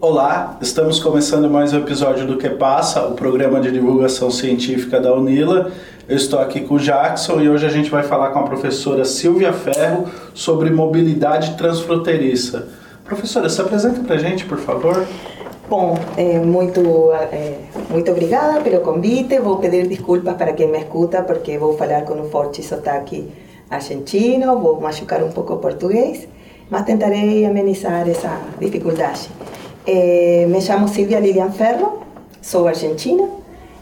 Olá, estamos começando mais um episódio do Que Passa, o programa de divulgação científica da Unila. Eu estou aqui com o Jackson e hoje a gente vai falar com a professora Silvia Ferro sobre mobilidade transfronteiriça. Professora, se apresenta para a gente, por favor. Bom, eh, muito, eh, muito obrigada pelo convite. Vou pedir desculpas para quem me escuta porque vou falar com um forte sotaque argentino, vou machucar um pouco o português, mas tentarei amenizar essa dificuldade. Eh, me chamo Silvia Lilian Ferro, sou argentina.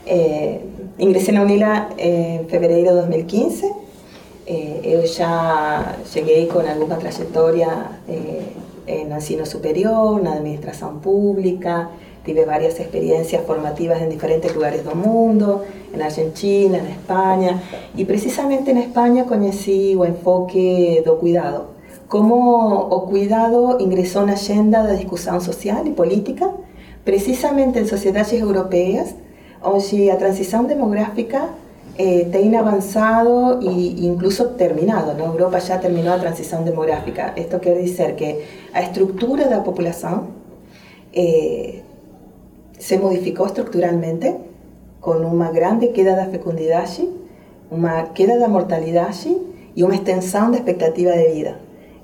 Eh, ingressei na UNILA em fevereiro de 2015. Eh, eu já cheguei com alguma trajetória no ensino superior, na administração pública, tive várias experiências formativas em diferentes lugares do mundo, na Argentina, na Espanha, e precisamente na Espanha conheci o enfoque do cuidado cómo o cuidado ingresó en la agenda de discusión social y política, precisamente en sociedades europeas, donde la transición demográfica eh, tiene avanzado e incluso terminado. ¿no? Europa ya terminó la transición demográfica. Esto quiere decir que la estructura de la población eh, se modificó estructuralmente con una grande queda de fecundidad, una queda de mortalidad y una extensión de expectativa de vida.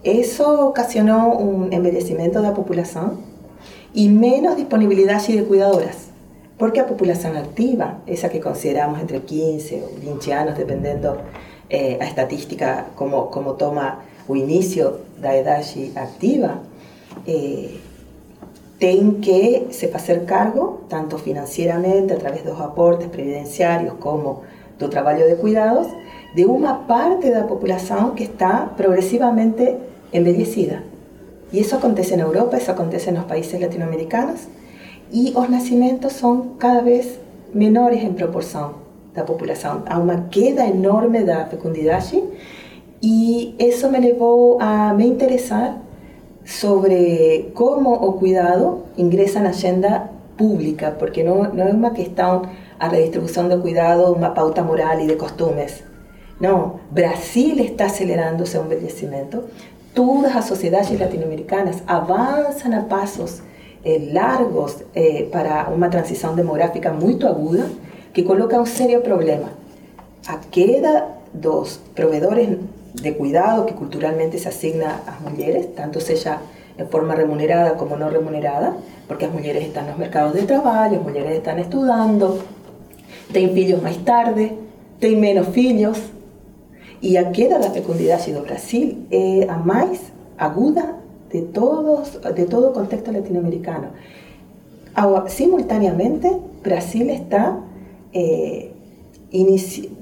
Eso ocasionó un envejecimiento de la población y menos disponibilidad de cuidadoras, porque la población activa, esa que consideramos entre 15 o 20 años, dependiendo eh, a estadística como, como toma o inicio la edad activa, eh, que se hacer cargo, tanto financieramente, a través de los aportes previdenciarios, como del trabajo de cuidados, de una parte de la población que está progresivamente envejecida. Y eso acontece en Europa, eso acontece en los países latinoamericanos. Y los nacimientos son cada vez menores en de la población. Hay una queda enorme de la fecundidad y eso me llevó a me interesar sobre cómo o cuidado ingresa en la agenda pública, porque no, no es una cuestión a redistribución de cuidado, una pauta moral y de costumbres. No, Brasil está acelerando ese envejecimiento, todas las sociedades latinoamericanas avanzan a pasos eh, largos eh, para una transición demográfica muy aguda que coloca un serio problema. A queda dos proveedores de cuidado que culturalmente se asigna a mujeres, tanto sea en forma remunerada como no remunerada, porque las mujeres están en los mercados de trabajo, las mujeres están estudiando, tienen hijos más tarde, tienen menos hijos, y a queda la fecundidad de Brasil es a más aguda de, todos, de todo contexto latinoamericano. simultáneamente, Brasil está, eh,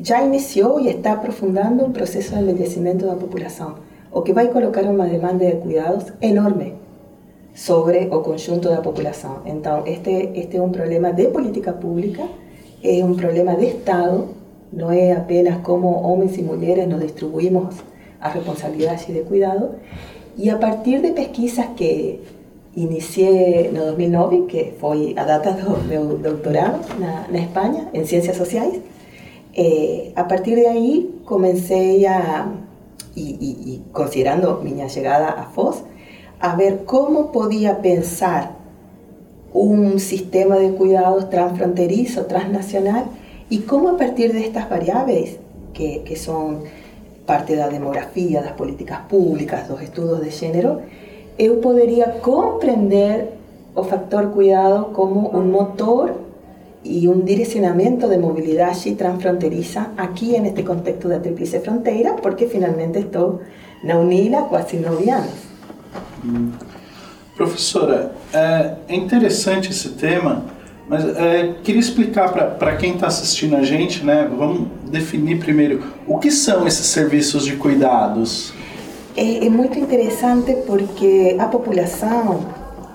ya inició y está aprofundando un proceso de envejecimiento de la población, o que va a colocar una demanda de cuidados enorme sobre el conjunto la población. Entonces, este, este es un problema de política pública, es un problema de Estado, no es apenas como hombres y mujeres nos distribuimos a responsabilidades y de cuidado. Y a partir de pesquisas que inicié en 2009, que fue a data mi doctorado en España, en Ciencias Sociales, eh, a partir de ahí comencé a, y, y, considerando mi llegada a FOS, a ver cómo podía pensar un sistema de cuidados transfronterizo, transnacional, y cómo a partir de estas variables, que, que son parte de la demografía, las políticas públicas, los estudios de género, yo podría comprender el factor cuidado como un motor y un direccionamiento de movilidad transfronteriza aquí en este contexto de tríplice frontera, porque finalmente estoy na UNILA quase nove anos. Hum. Professora, é, é interessante esse tema Mas é, queria explicar para quem está assistindo a gente, né? Vamos definir primeiro o que são esses serviços de cuidados. É, é muito interessante porque a população,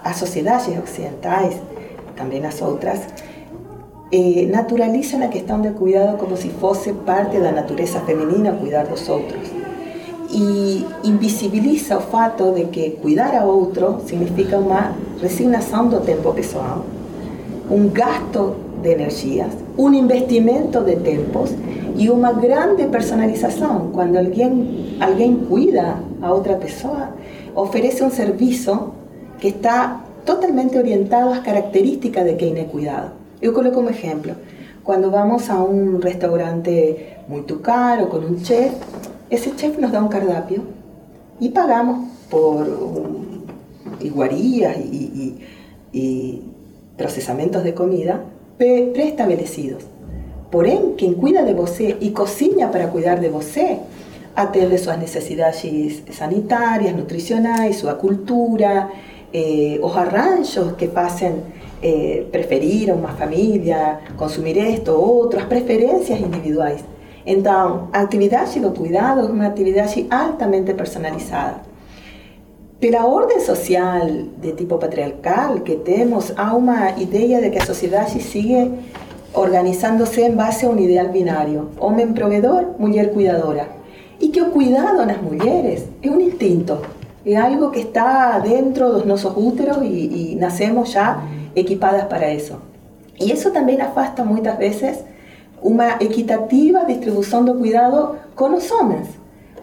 as sociedades ocidentais, também as outras, eh, naturalizam a questão do cuidado como se fosse parte da natureza feminina cuidar dos outros. E invisibiliza o fato de que cuidar a outro significa uma resignação do tempo pessoal un gasto de energías, un investimento de tiempos y una grande personalización. Cuando alguien, alguien cuida a otra persona, ofrece un servicio que está totalmente orientado às características de quem é cuidado. Eu coloco um exemplo. Quando vamos a um restaurante muito caro com um chef, esse chef nos dá um cardápio e pagamos por um, e processamentos de comida pré-estabelecidos. Porém, quem cuida de você e cozinha para cuidar de você atende suas necessidades sanitárias, nutricionais, sua cultura, eh, os que fazem eh, preferir uma família, consumir isto ou outro, as preferências individuais. Então, a atividade do cuidado é uma atividade altamente personalizada. Pela ordem social de tipo patriarcal que temos, há uma ideia de que a sociedade sigue organizándose en base a un ideal binario, hombre proveedor, mujer cuidadora. Y que el cuidado las mujeres es un instinto, es algo que está dentro de nuestros úteros y, y nacemos ya equipadas para eso. Y eso también afasta muchas veces una equitativa distribución de cuidado con los hombres,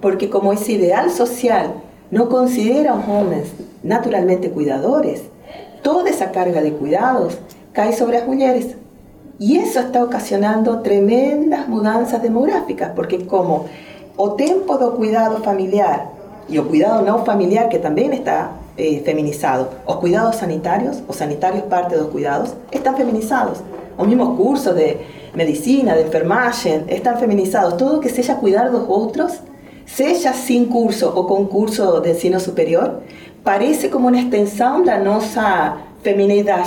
porque como ese ideal social no considera a los hombres naturalmente cuidadores, toda esa carga de cuidados cae sobre las mujeres y eso está ocasionando tremendas mudanzas demográficas, porque como o tiempo de cuidado familiar y o cuidado no familiar, que también está eh, feminizado, os cuidados sanitarios, o sanitarios parte de los cuidados, están feminizados. Los mismos cursos de medicina, de enfermagem, están feminizados. Todo que sea cuidar de los sea sin curso o con curso de ensino superior, parece como una extensión de nuestra feminidad.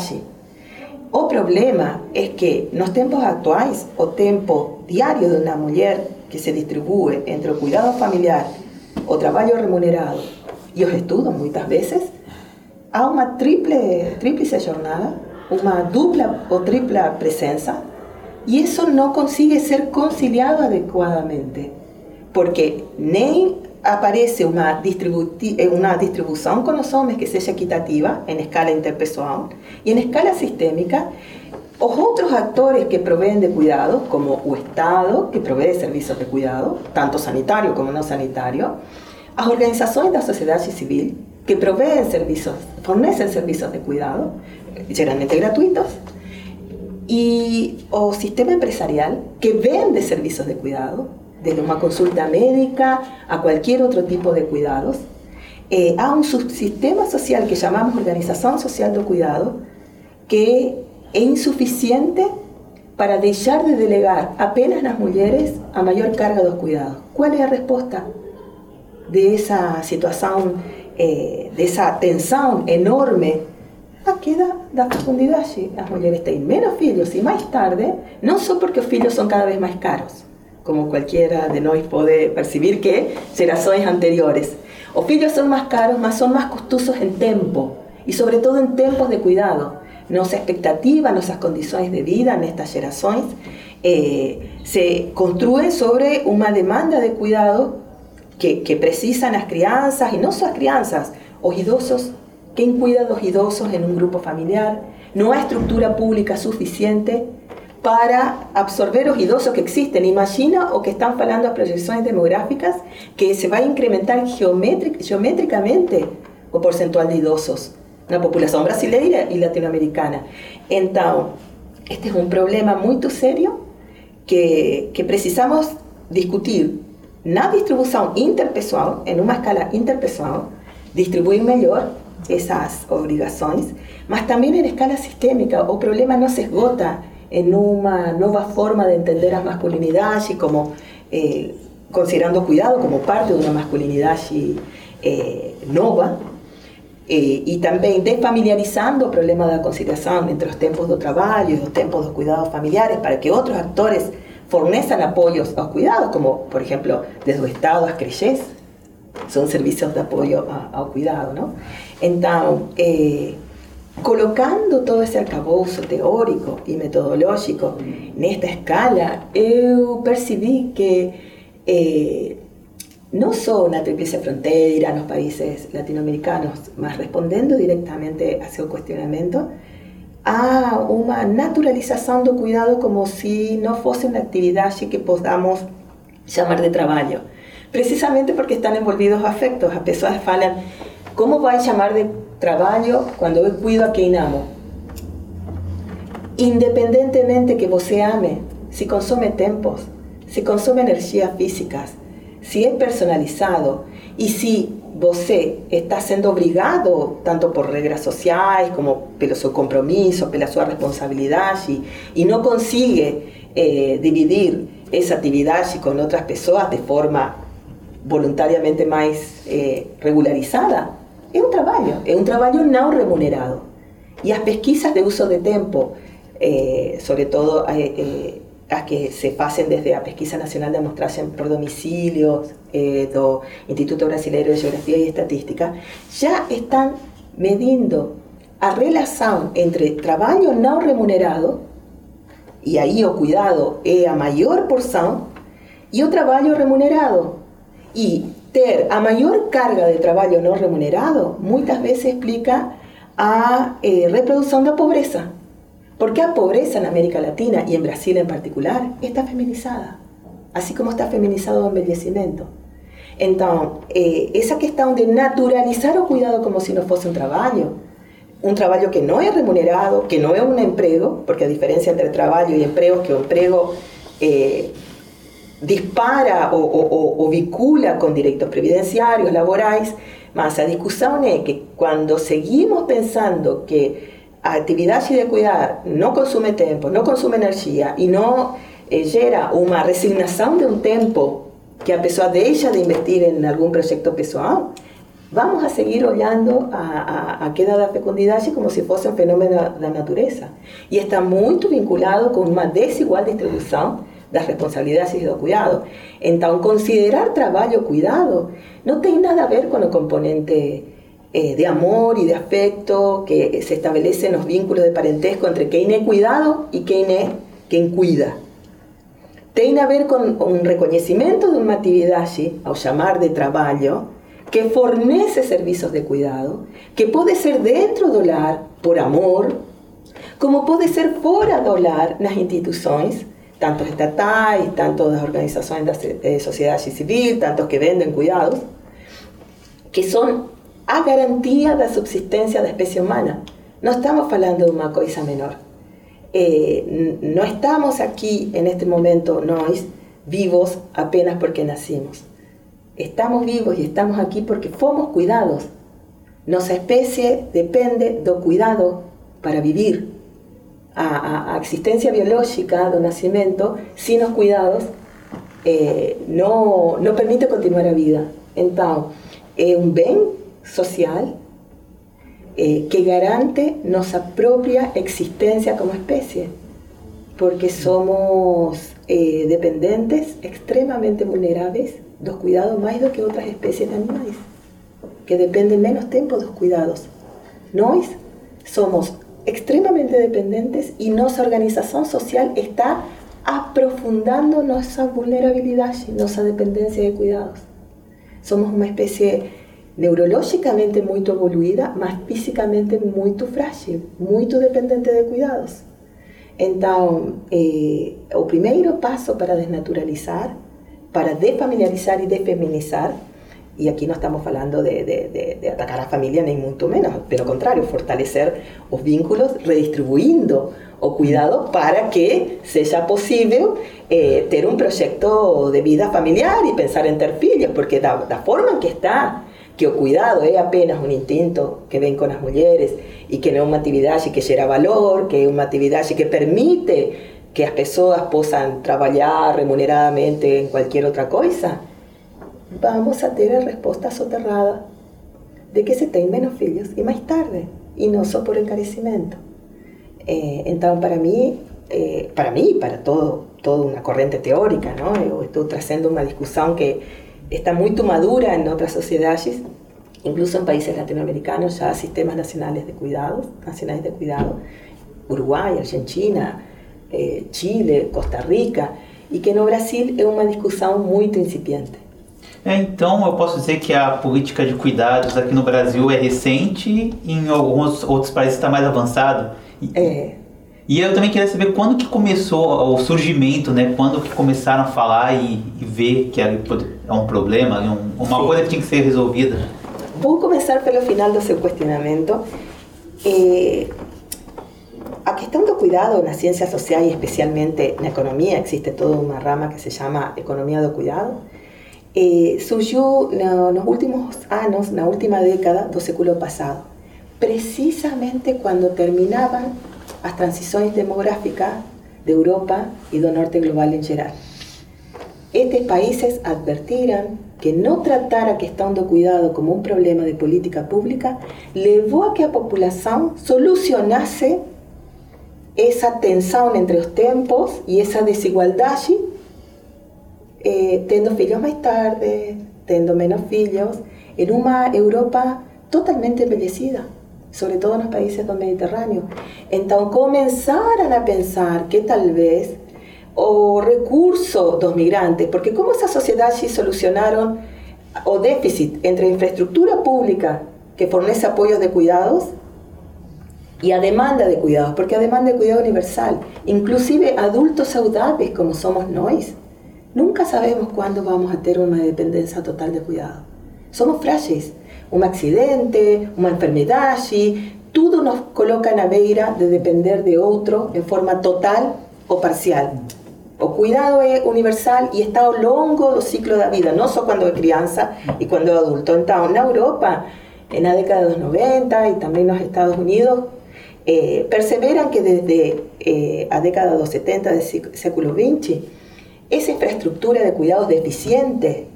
O problema es que los tiempos actuales, o tiempo diario de una mujer que se distribuye entre el cuidado familiar, o trabajo remunerado y los estudios muchas veces, hay una triple, tríplice jornada, una dupla o tripla presencia, y eso no consigue ser conciliado adecuadamente, porque ni aparece una, eh, una distribución con los hombres que sea equitativa en escala interpessoal y en escala sistémica los otros actores que proveen de cuidado, como el Estado, que provee servicios de cuidado, tanto sanitario como no sanitario, las organizaciones de la sociedad civil, que proveen servicios, fornecen servicios de cuidado, generalmente gratuitos, y o sistema empresarial, que vende servicios de cuidado, desde una consulta médica a cualquier otro tipo de cuidados, eh, a un subsistema social que llamamos Organización Social de Cuidado, que es insuficiente para dejar de delegar apenas las mujeres a mayor carga de los cuidados. ¿Cuál es la respuesta de esa situación, eh, de esa tensión enorme? A queda da profundidad. Las mujeres tienen menos hijos y más tarde, no solo porque los hijos son cada vez más caros, como cualquiera de nosotros puede percibir que generaciones anteriores. Los hijos son más caros, más son más costosos en tiempo y sobre todo en tiempos de cuidado. Nuestra expectativa, nuestras condiciones de vida en estas generaciones eh, se construyen sobre una demanda de cuidado que, que precisan las crianzas y no solo las crianzas, los idosos, ¿quién cuida a los idosos en un grupo familiar? No hay estructura pública suficiente para absorber los idosos que existen. Imagina o que están falando a proyecciones demográficas que se va a incrementar geométricamente o porcentual de idosos la población brasileira y latinoamericana. Entonces, este es un problema muy serio que, precisamos discutir na distribución interpessoal, en una escala interpessoal, distribuir mejor esas obligaciones, mas también en escala sistémica. O problema no se esgota en una nueva forma de entender las masculinidades y como eh, considerando cuidado como parte de una masculinidad eh, nova eh, y también desfamiliarizando el problema de la conciliación entre los tiempos de trabajo y los tiempos de cuidados familiares para que otros actores fornezcan apoyos a los cuidados, como por ejemplo desde el Estado las creyes, son servicios de apoyo al cuidado. ¿no? Entonces, colocando todo ese arcabouço teórico y metodológico en esta escala, yo percibí que eh, no solo la tríplice frontera los países latinoamericanos, más respondiendo directamente hacia el cuestionamiento, a una naturalización del cuidado como si no fuese una actividad que podamos llamar de trabajo. Precisamente porque están envolvidos afectos. A pessoas falan, ¿cómo va a llamar de trabalho quando eu cuido a quem amo. Independentemente que você ame, se consome tempos, se consome energias físicas, se é personalizado e se você está sendo obrigado, tanto por regras sociais como pelo seu compromisso, pela sua responsabilidade, e não consegue eh, dividir essa atividade com outras pessoas de forma voluntariamente mais eh, regularizada, é um trabalho, é um trabalho não remunerado. E as pesquisas de uso de tempo, eh, sobretudo eh, as que se fazem desde a Pesquisa Nacional de Amostragem por Domicílio eh, do Instituto Brasileiro de Geografia e Estatística, já estão medindo a relação entre trabalho não remunerado, e aí o cuidado é a maior porção, e o trabalho remunerado. Y a mayor carga de trabajo no remunerado muchas veces explica a eh, reproducción de pobreza. Porque la pobreza en América Latina y en Brasil en particular está feminizada, así como está feminizado el envejecimiento. Entonces, eh, esa cuestión de naturalizar o cuidado como si no fuese un trabajo, un trabajo que no es remunerado, que no es un empleo, porque a diferencia entre trabajo y empleo, que un empleo eh, dispara o, vincula con derechos previdenciarios, laborais, mas a discusión es que cuando seguimos pensando que actividad de cuidar no consume tiempo, no consume energía y no eh, genera una resignación de un tiempo que a pessoa deja de invertir en algún proyecto pessoal, vamos a seguir olhando a, a, a queda da fecundidade como se fosse um fenômeno da, natureza. E está muito vinculado com uma desigual distribuição das responsabilidades e do cuidado. Então, considerar trabalho cuidado não tem nada a ver com o componente eh, de amor e de afecto que se estabelece nos vínculos de parentesco entre quem é cuidado e quem é quem cuida. Tem a ver com um reconhecimento de uma atividade, ao chamar de trabalho, que fornece serviços de cuidado, que pode ser dentro do lar, por amor, como pode ser fora do lar, nas instituições, tantos estatais, tantos das organizações da eh, sociedade civil, tantos que vendem cuidados, que são a garantia da subsistência da espécie humana. Não estamos falando de uma coisa menor. Eh, não estamos aqui, neste momento, nós, vivos apenas porque nascimos. Estamos vivos e estamos aqui porque fomos cuidados. Nossa espécie depende do cuidado para vivir a, a, existencia biológica do nacimiento sin los cuidados eh, no, no permite continuar a vida. Entonces, es un bien social eh, que garante nuestra propia existencia como especie, porque somos eh, dependientes, extremadamente vulnerables los cuidados más do que otras especies de animales, que dependen menos tiempo de los cuidados. Nós somos extremadamente dependientes y nuestra organización social está aprofundando nuestra vulnerabilidad y nuestra dependencia de cuidados. Somos una especie neurológicamente muy evoluida, más físicamente muy frágil, muy dependiente de cuidados. Entonces, eh, el primer paso para desnaturalizar, para desfamiliarizar y desfeminizar, y aquí no estamos hablando de, atacar a familia ni mucho menos, pero contrario, fortalecer los vínculos redistribuyendo o cuidado para que sea posible eh, tener un proyecto de vida familiar y pensar en hijos, porque la, la forma en que está, que el cuidado es apenas un instinto que ven con las mujeres y que no es una actividad que genera valor, que es una actividad que permite que las personas puedan trabajar remuneradamente en cualquier otra cosa, vamos a tener respuesta soterrada de que se tienen menos hijos y más tarde, y no solo por encarecimiento. Eh, entonces, para mí, eh, para mí, para todo, toda una corriente teórica, ¿no? Yo estoy trazando una discusión que está muy madura en otras sociedades, incluso en países latinoamericanos ya sistemas nacionales de cuidados, nacionales de cuidado, Uruguay, Argentina, eh, Chile, Costa Rica, y que en Brasil es una discusión muy incipiente. É, então, eu posso dizer que a política de cuidados aqui no Brasil é recente e em alguns outros países está mais avançado. É. E eu também queria saber quando que começou o surgimento, né? Quando que começaram a falar e, e ver que é um problema, um, uma Sim. coisa que tinha que ser resolvida. vou começar pelo final do seu questionamento. Eh, a questão do cuidado na ciência social e especialmente na economia, existe toda uma rama que se chama economia do cuidado, eh, surgiu no, nos últimos anos, na última década do século passado, precisamente quando terminavam as transições demográficas de Europa e do norte global em geral. Estes países advertiram que no tratar a questão do cuidado como un problema de política pública levou a que a população solucionasse essa tensão entre os tempos e essa desigualdade, eh, tendo filhos mais tarde, tendo menos filhos, em uma Europa totalmente envelhecida, sobretudo nos países do Mediterrâneo. Então começaram a pensar que talvez o recurso dos migrantes, porque como esas sociedades solucionaron o déficit entre infraestructura pública que fornece apoyos de cuidados y a demanda de cuidados, porque a demanda de cuidado universal, inclusive adultos saudables como somos nosotros, nunca sabemos cuándo vamos a tener una dependencia total de cuidado. Somos frágiles, un accidente, una enfermedad, todo nos coloca en la beira de depender de otro en forma total o parcial. O cuidado é universal e está ao longo do ciclo da vida, não só quando é criança e quando é adulto. Então, na Europa, na década dos 90 e também nos Estados Unidos, eh, que desde eh, a década dos 70 do século XX, essa infraestrutura de cuidados deficiente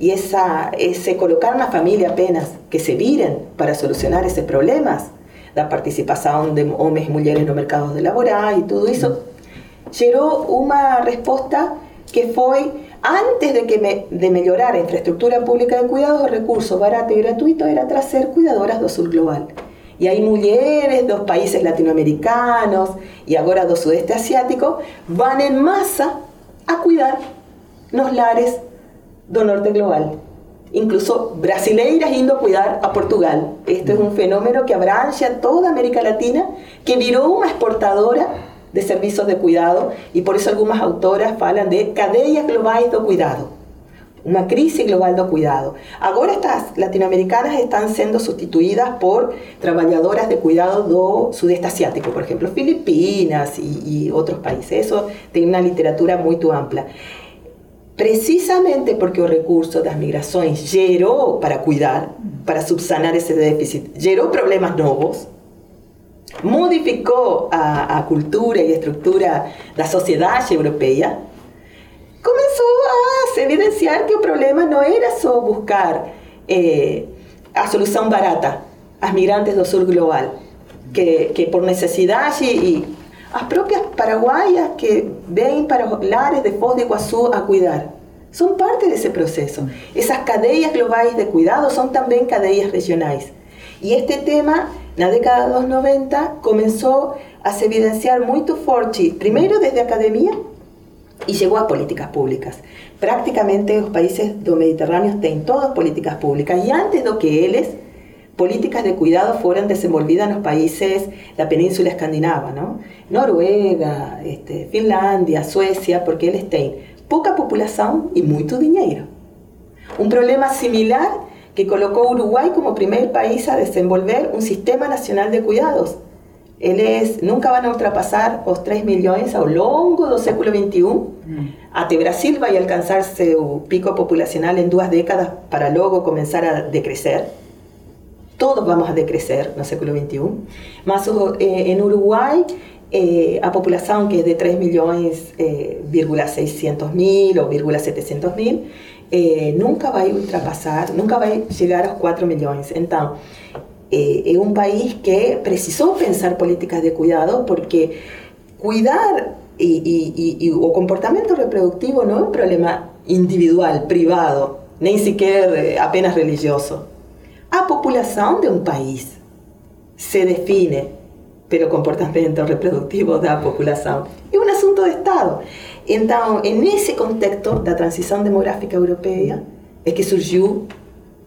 e essa, esse colocar na família apenas que se viren para solucionar esses problemas, da participação de homens e mulheres no mercado laboral e tudo isso, llegó una respuesta que fue antes de que me, de mejorar la infraestructura pública de cuidados, el recurso barato y gratuito era ser cuidadoras do sur global. Y hay mujeres dos países latinoamericanos y ahora do sudeste asiático van en masa a cuidar los lares do norte global. Incluso brasileiras indo a cuidar a Portugal. Esto es un fenómeno que abrancha toda América Latina, que viró una exportadora de servicios de cuidado y por eso algunas autoras hablan de cadenas globales de cuidado, una crisis global de cuidado. Ahora estas latinoamericanas están siendo sustituidas por trabajadoras de cuidado do sudeste asiático, por ejemplo, Filipinas y, otros países. Eso tiene una literatura muy amplia. Precisamente porque el recurso de las migraciones generó para cuidar, para subsanar ese déficit, generó problemas nuevos, modificó a, a cultura y estructura la sociedad europea, evidenciar que el problema no era solo buscar eh, a barata a migrantes del sur global, que, que por necesidad y, y las propias paraguayas que ven para los lares de Foz de Iguazú a cuidar. Son parte de ese proceso. Esas cadenas globales de cuidado son también cadenas regionales. Y este tema la década de los 90 comenzó a se evidenciar muy fuerte, primero desde academia y llegó a políticas públicas. Prácticamente los países do Mediterráneo tienen todas políticas públicas y antes de que ellos políticas de cuidado fueran desenvolvidas en los países la península escandinava, ¿no? Noruega, este, Finlandia, Suecia, porque ellos tienen poca población y mucho dinero. Un problema similar que colocó Uruguay como primer país a desenvolver un sistema nacional de cuidados. Eles nunca van a ultrapasar los 3 millones a lo largo del século XXI. Até Brasil va a alcanzar su pico populacional en dos décadas para luego comenzar a decrecer. Todos vamos a decrecer en el século XXI. Más eh, en Uruguay, eh, a población que es de 3 millones, eh, 600 mil o 700 mil, eh, nunca vai ultrapassar, nunca vai chegar aos 4 milhões. Então, é, é um país que precisou pensar políticas de cuidado porque cuidar e, e, e, o comportamento reprodutivo não é um problema individual, privado, nem sequer eh, apenas religioso. A população de um país se define pelo comportamento reprodutivo da população. É um assunto de Estado. Entonces, en ese contexto la transición demográfica europea es que surgió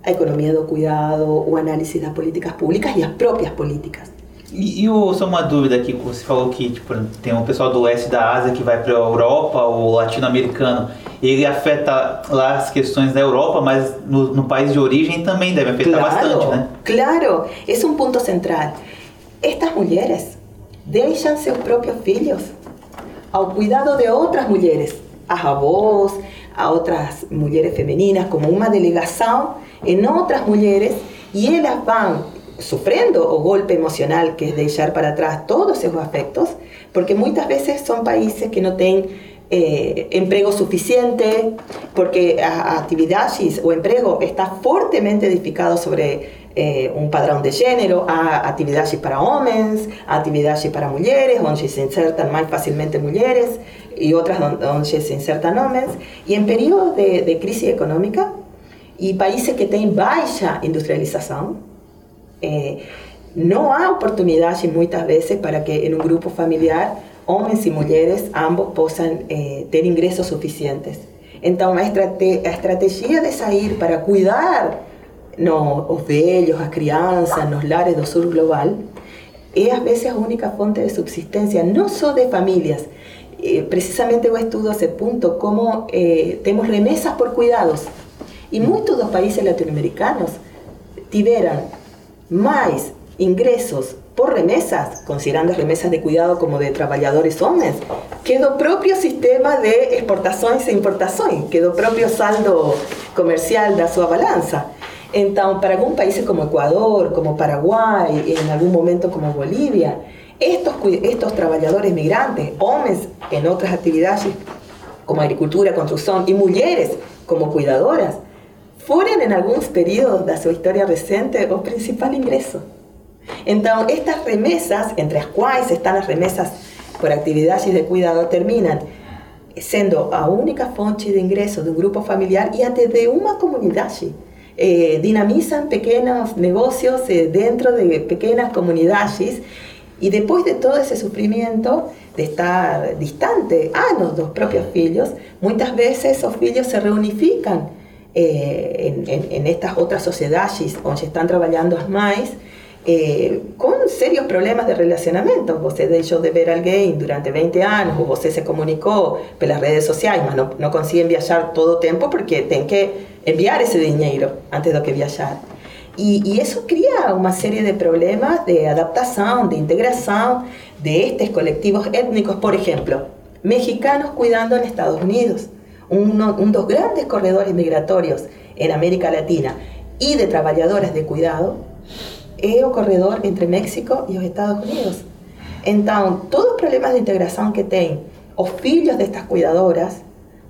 la economía del cuidado, o análisis de las políticas públicas y las propias políticas. E, e o, só uma dúvida aqui, você falou que tipo, tem um pessoal do leste da Ásia que vai para a Europa, o latino-americano, ele afeta lá as questões da Europa, mas no, no país de origem também deve afetar claro, bastante, né? Claro, é um ponto central. Estas mulheres deixam seus próprios filhos ao cuidado de outras mulheres, as avós, a outras mulheres femininas, como uma delegação em outras mulheres, e elas vão sufriendo o golpe emocional que es de echar para atrás todos esos afectos, porque muchas veces son países que no tienen eh, suficiente, porque a, actividades o empleo está fuertemente edificado sobre eh, un padrón de género, a actividades para hombres, actividades para mujeres, donde se insertan más fácilmente mujeres y otras donde se insertan hombres, y en periodos de, de crisis económica y países que tienen baja industrialización, eh, no hay oportunidades muchas veces para que en un grupo familiar hombres y mujeres ambos puedan eh, tener ingresos suficientes. Entonces, la estrategia de salir para cuidar no, los velhos, las crianças, los lares del sur global, es a veces la única fuente de subsistencia, no solo de familias. Eh, precisamente yo estudio ese punto, cómo eh, tenemos remesas por cuidados. Y muchos de los países latinoamericanos tuvieron más ingresos por remesas, considerando remesas de cuidado como de trabajadores hombres, quedó propio sistema de exportaciones e importaciones, quedó propio saldo comercial de su balanza. Entonces, para algunos países como Ecuador, como Paraguay, en algún momento como Bolivia, estos, estos trabajadores migrantes, hombres en otras actividades como agricultura, construcción y mujeres como cuidadoras, fueron en algunos periodos de su historia reciente o principal ingreso. Entonces, estas remesas, entre las cuales están las remesas por actividades de cuidado, terminan siendo la única fuente de ingreso de un grupo familiar y antes de una comunidad. Eh, dinamizan pequeños negocios eh, dentro de pequeñas comunidades y después de todo ese sufrimiento de estar distante a los dos propios hijos, muchas veces esos hijos se reunifican eh, en, estas otras sociedades donde están trabajando más, eh, con serios problemas de relacionamiento. Usted dejó de ver al gay durante 20 años, o usted se comunicó por las redes sociales, pero no, no consiguen viajar todo tiempo porque tienen que enviar ese dinero antes de que viajar. Y, y, eso crea una serie de problemas de adaptación, de integración de estos colectivos étnicos, por ejemplo, mexicanos cuidando en Estados Unidos uno, un dos grandes corredores migratorios en América Latina y de trabajadores de cuidado es el corredor entre México y los Estados Unidos. Entonces, todos los problemas de integración que tienen los hijos de estas cuidadoras,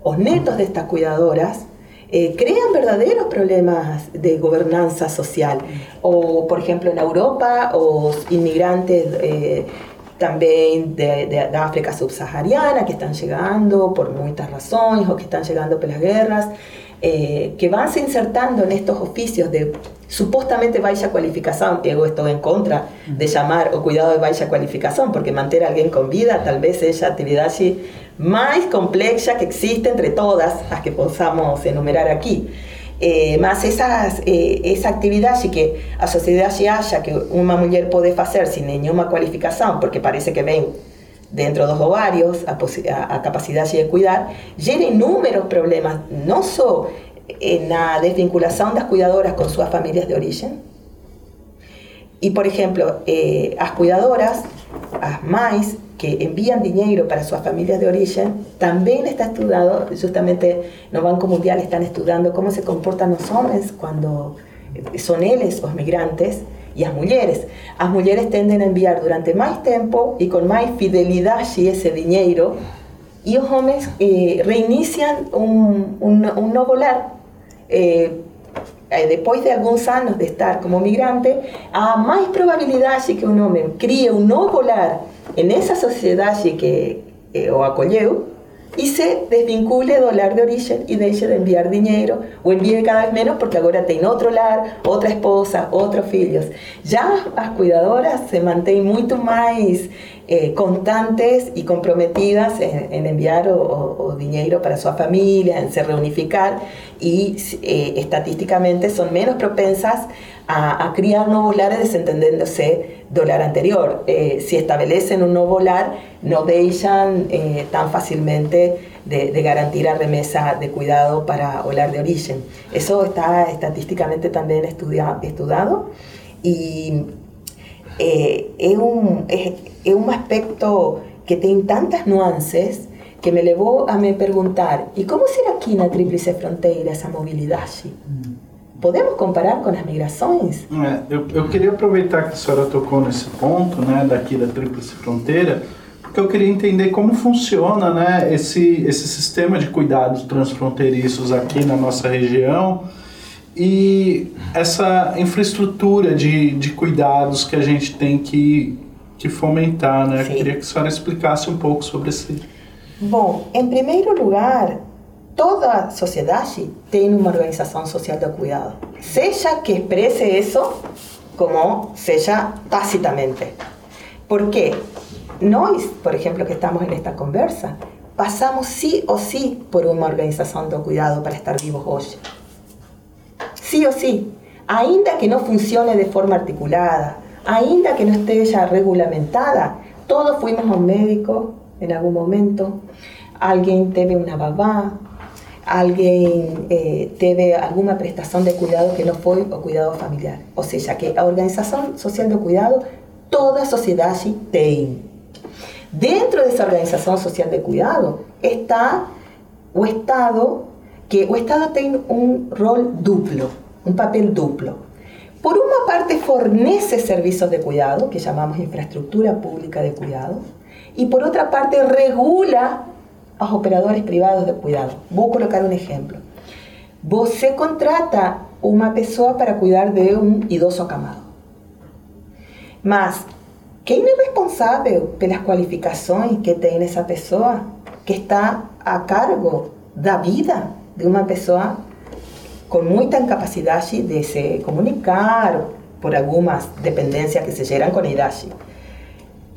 los netos de estas cuidadoras, eh, crean verdaderos problemas de gobernanza social. O, por ejemplo, en Europa, los inmigrantes eh, también de, de, África subsahariana que están llegando por muchas razones o que están llegando por las guerras, eh, que van se insertando en estos oficios de supuestamente baja cualificación, yo estoy en contra de llamar o cuidado de baja cualificación, porque mantener a alguien con vida tal vez es la actividad más compleja que existe entre todas las que podamos enumerar aquí. Eh, más esas, eh, esa que a sociedad se haya que una mujer puede hacer sin ninguna cualificación, porque parece que ven dentro de los ovarios a, a, capacidad de cuidar, genera inúmeros problemas, no solo en la desvinculación de las cuidadoras con sus familias de origen, y por ejemplo, eh, las cuidadoras, las más que envían dinero para sus familias de origen, también está estudiado, justamente en el Banco Mundial están estudiando cómo se comportan los hombres cuando son ellos los migrantes y las mujeres. Las mujeres tienden a enviar durante más tiempo y con más fidelidad ese dinero y los hombres eh, reinician un, un, un no volar. Eh, eh, después de algunos años de estar como migrante, hay más probabilidad de que un hombre críe un no volar en esa sociedad que eh, o acolleu y se desvincule del lar de origen y deje de enviar dinero o envíe cada vez menos porque ahora tiene otro lar, otra esposa, otros hijos. Ya las cuidadoras se mantienen mucho más eh, constantes y comprometidas en, enviar o, dinero para su familia, en se reunificar y eh, estadísticamente son menos propensas a, criar nuevos lares desentendiéndose del lar anterior. Eh, si establecen un nuevo lar, no dejan eh, tan fácilmente de, de la remesa de cuidado para el lar de origen. Eso está estadísticamente también estudia, estudiado y es, un, es, es un aspecto que tiene tantas nuances que me llevó a me preguntar, ¿y cómo será aquí en la tríplice frontera esa movilidad? Podemos comparar com as migrações? É, eu, eu queria aproveitar que a senhora tocou nesse ponto, né, daqui da Tríplice Fronteira, porque eu queria entender como funciona, né, esse, esse sistema de cuidados transfronteiriços aqui na nossa região e essa infraestrutura de, de cuidados que a gente tem que, que fomentar, né? Eu queria que a senhora explicasse um pouco sobre esse Bom, em primeiro lugar, toda sociedade tem uma organização social de cuidado, seja que expresse isso como seja tacitamente. Porque nós, por exemplo, que estamos nesta conversa, passamos sí ou sí por uma organização de cuidado para estar vivos hoje. Sí ou sí, ainda que não funcione de forma articulada, ainda que não esteja regulamentada, todos fuimos a um médico, en algún momento, alguien tiene una babá, alguien eh, alguna prestación de cuidado que no fue o cuidado familiar. O sea, que la organización social de cuidado, toda sociedad tiene. Dentro de esa organización social de cuidado está o Estado, que o Estado tiene un rol duplo, un papel duplo. Por una parte fornece servicios de cuidado, que llamamos infraestructura pública de cuidado, y por otra parte regula a los operadores privados de cuidado. Voy a colocar un ejemplo. Você contrata una persona para cuidar de un idoso acamado. Mas quem é responsável pelas qualificações que tem essa pessoa que está a cargo da vida de uma pessoa com muita incapacidade de se comunicar por algumas dependências que se geram com a?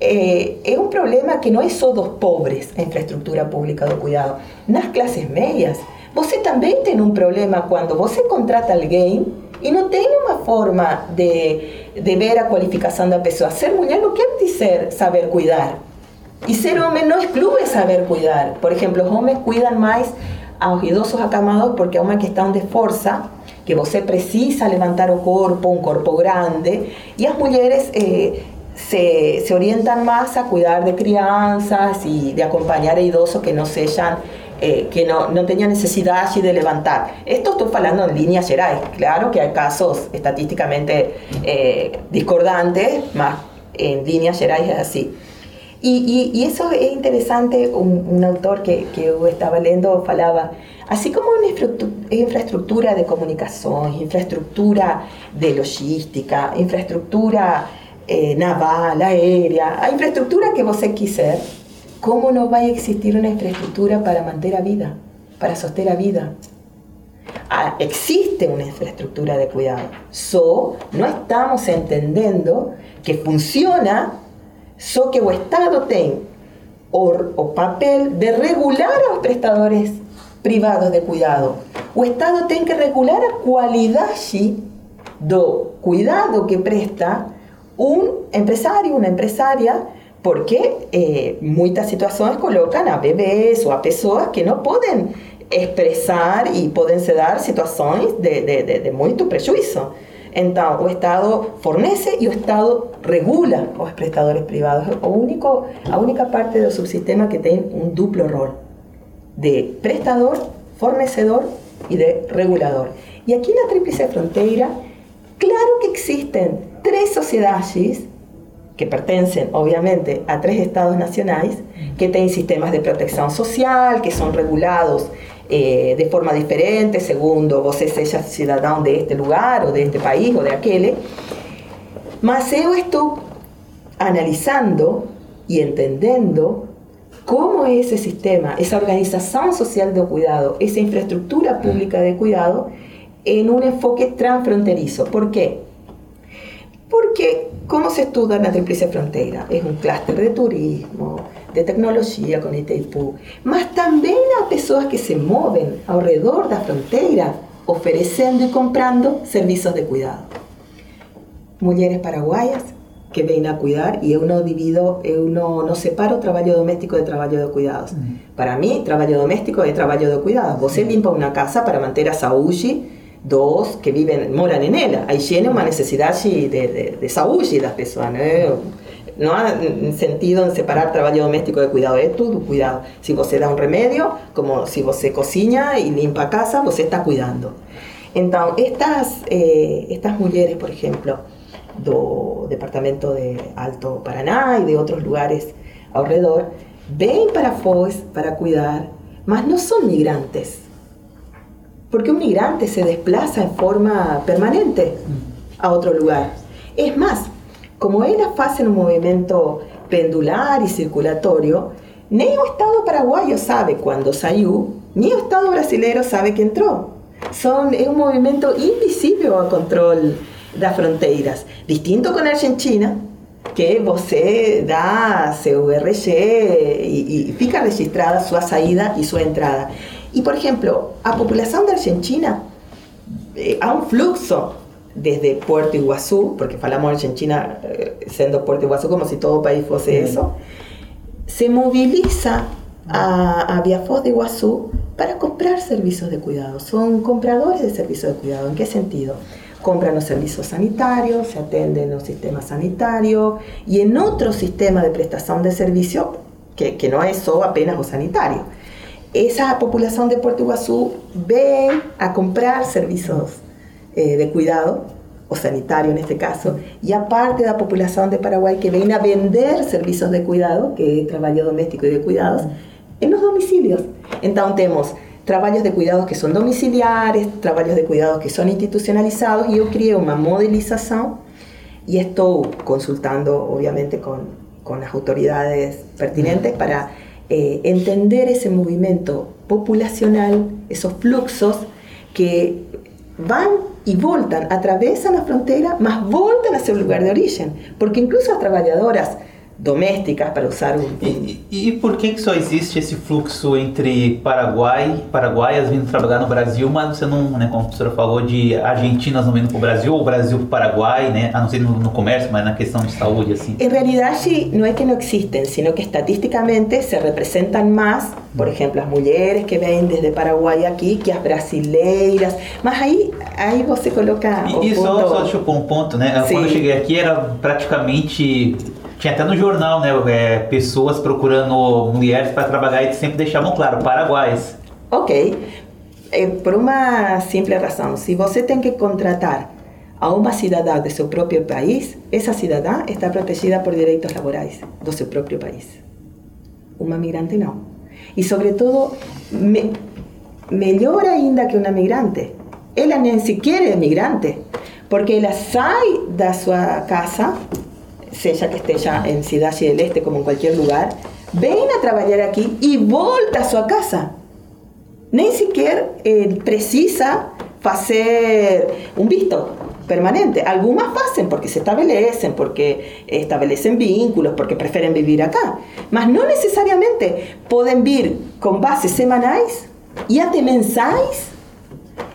Eh, es un problema que no es solo dos pobres en infraestructura pública de cuidado. Nas clases medias, você también tiene un problema cuando você contrata alguien y no tiene una forma de, de ver a cualificación de la persona. Ser mujer no quiere decir saber cuidar. Y ser hombre no excluye saber cuidar. Por ejemplo, los hombres cuidan más a los idosos acamados porque es una questão de fuerza que você precisa levantar o corpo, un cuerpo grande, y las mujeres eh, se, se, orientan más a cuidar de crianzas y de acompañar a idosos que no sean eh, que no, no tengan necesidad así de levantar. Esto estoy hablando en líneas generales. Claro que hay casos estadísticamente eh, discordantes, más en líneas generales es así. Y, y, y, eso es interesante, un, un autor que, que, yo estaba leyendo falaba, así como una infraestructura de comunicación, infraestructura de logística, infraestructura eh, naval, aérea, a infraestructura que você quiser, como não vai existir uma infraestrutura para manter a vida, para sostener a vida? Ah, existe uma infraestrutura de cuidado, só não estamos entendendo que funciona, só que o Estado tem o, papel de regular a los prestadores privados de cuidado. O Estado tem que regular a qualidade do cuidado que presta un empresario, una empresaria, porque eh, muchas situaciones colocan a bebés o a personas que no pueden expresar y pueden se dar situaciones de, de, de, de muito prejuízo. Entonces, o Estado fornece y o Estado regula los prestadores privados. O único, única parte del subsistema que tiene un duplo rol de prestador, fornecedor y de regulador. Y aquí en la Tríplice Frontera, claro que existen tres sociedades que pertenecen obviamente a tres estados nacionales, que tienen sistemas de protección social, que son regulados eh, de forma diferente, según vos seas ciudadano de este lugar o de este país o de aquel. Mas yo estoy analizando y entendiendo cómo es ese sistema, esa organización social de cuidado, esa infraestructura pública de cuidado en un enfoque transfronterizo. ¿Por qué? Porque Como se estuda na Tríplice Fronteira? É um cluster de turismo, de tecnologia com Itaipu, mas também há pessoas que se movem ao redor da fronteira oferecendo e comprando serviços de cuidado. Mulheres paraguaias que vêm a cuidar e eu não divido, eu não, não separo trabalho doméstico de trabalho de cuidados. Para mim, trabalho doméstico é trabalho de cuidados. Você limpa uma casa para manter a saúde dos que viven, moran en ella. Ahí tiene una necesidad de, de, de saúde das pessoas, né? Não há sentido em separar trabalho doméstico de cuidado, é tudo cuidado. Se você dá um remédio, como se você cozinha e limpa a casa, você está cuidando. Então, estas, eh, estas mulheres, por exemplo, do departamento de Alto Paraná e de outros lugares ao redor, vêm para Foz para cuidar, mas não são migrantes porque un migrante se desplaza en forma permanente a otro lugar. Es más, como él hace un movimiento pendular y circulatorio, ni el Estado paraguayo sabe cuándo salió, ni Estado brasileño sabe que entró. Son, es un movimiento invisible a control las fronteras. Distinto con Argentina, que você dá seu RG y, y fica registrada su salida y su entrada. Y por ejemplo, a población de Argentina, eh, a un fluxo desde Puerto Iguazú, porque falamos Argentina eh, siendo Puerto Iguazú como si todo país fuese eso, se moviliza a, a Viafoz de Iguazú para comprar servicios de cuidado. Son compradores de servicios de cuidado. ¿En qué sentido? Compran los servicios sanitarios, se atienden los sistemas sanitarios y en otro sistema de prestación de servicio que, que no es solo apenas o sanitario esa población de Puerto Iguazú ve a comprar servicios eh, de cuidado, o sanitario en este caso, y aparte de la población de Paraguay que viene a vender servicios de cuidado, que es trabajo doméstico y de cuidados, en los domicilios. Entonces tenemos trabajos de cuidados que son domiciliares, trabajos de cuidados que son institucionalizados, y yo creo una modelización, y estoy consultando obviamente con, con las autoridades pertinentes para eh, entender ese movimiento populacional, esos fluxos que van y voltan, atraviesan la frontera, más voltan hacia el lugar de origen, porque incluso las trabajadoras domésticas, para usar um... E, e, por que, que só existe esse fluxo entre Paraguai, paraguaias vindo trabalhar no Brasil, mas você não, né, como a professora falou, de argentinas não vindo para o Brasil, ou Brasil para o Paraguai, né, a não ser no, no, comércio, mas na questão de saúde, assim? Em realidade, não é que não existem, sino que estatisticamente se representam mais, por exemplo, as mulheres que vêm desde Paraguai aqui, que as brasileiras, mas aí, aí você coloca... E, e ponto... só, só deixa eu pôr um ponto, né, Sim. quando eu cheguei aqui era praticamente tinha até no jornal, né? É, pessoas procurando mulheres para trabalhar e sempre deixavam claro, paraguaios. Ok. É, por uma simples razão. Se você tem que contratar a uma cidadã do seu próprio país, essa cidadã está protegida por direitos laborais do seu próprio país. Uma migrante não. E, sobretudo, me, melhor ainda que uma migrante, ela nem sequer é migrante, porque ela sai da sua casa sea que esté ya en Ciudad del Este como en cualquier lugar, ven a trabajar aquí y volta a su casa. Ni siquiera eh, precisa hacer un visto permanente. Algunas hacen porque se establecen, porque establecen vínculos, porque prefieren vivir acá. Mas no necesariamente pueden vivir con bases semanales y hasta mensais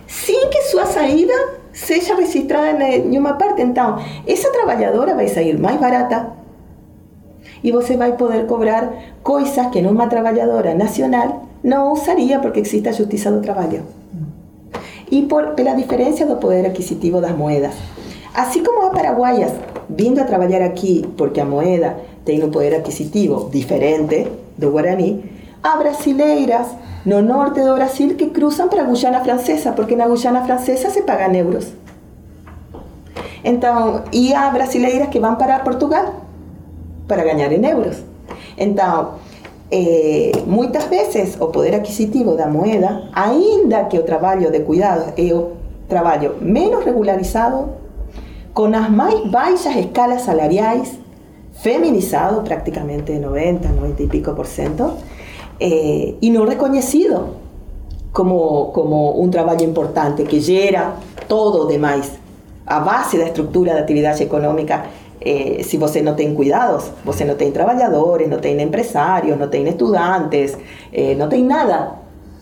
sin que su salida seja registrada em uma parte. Então, essa trabalhadora vai sair mais barata e você vai poder cobrar coisas que numa trabalhadora nacional não usaria porque existe a justiça do trabalho. E por, pela diferença do poder aquisitivo das moedas. Assim como as paraguaias vindo a trabalhar aqui porque a moeda tem um poder aquisitivo diferente do guarani, há brasileiras no norte de Brasil que cruzan para Guyana Francesa, porque en la Guyana Francesa se pagan euros. Entonces, y hay brasileiras que van para Portugal para ganar en euros. Entonces, eh, muchas veces o poder adquisitivo da moeda, ainda que o trabajo de cuidado é o trabajo menos regularizado, con las más bajas escalas salariales, feminizado prácticamente 90, 90 y pico por ciento, eh, y no reconocido como, como un trabajo importante que gera todo demais. A base da estructura da atividade econômica eh, se você não tem cuidados, você não tem trabalhadores, não tem empresários, não tem estudantes, eh, não nada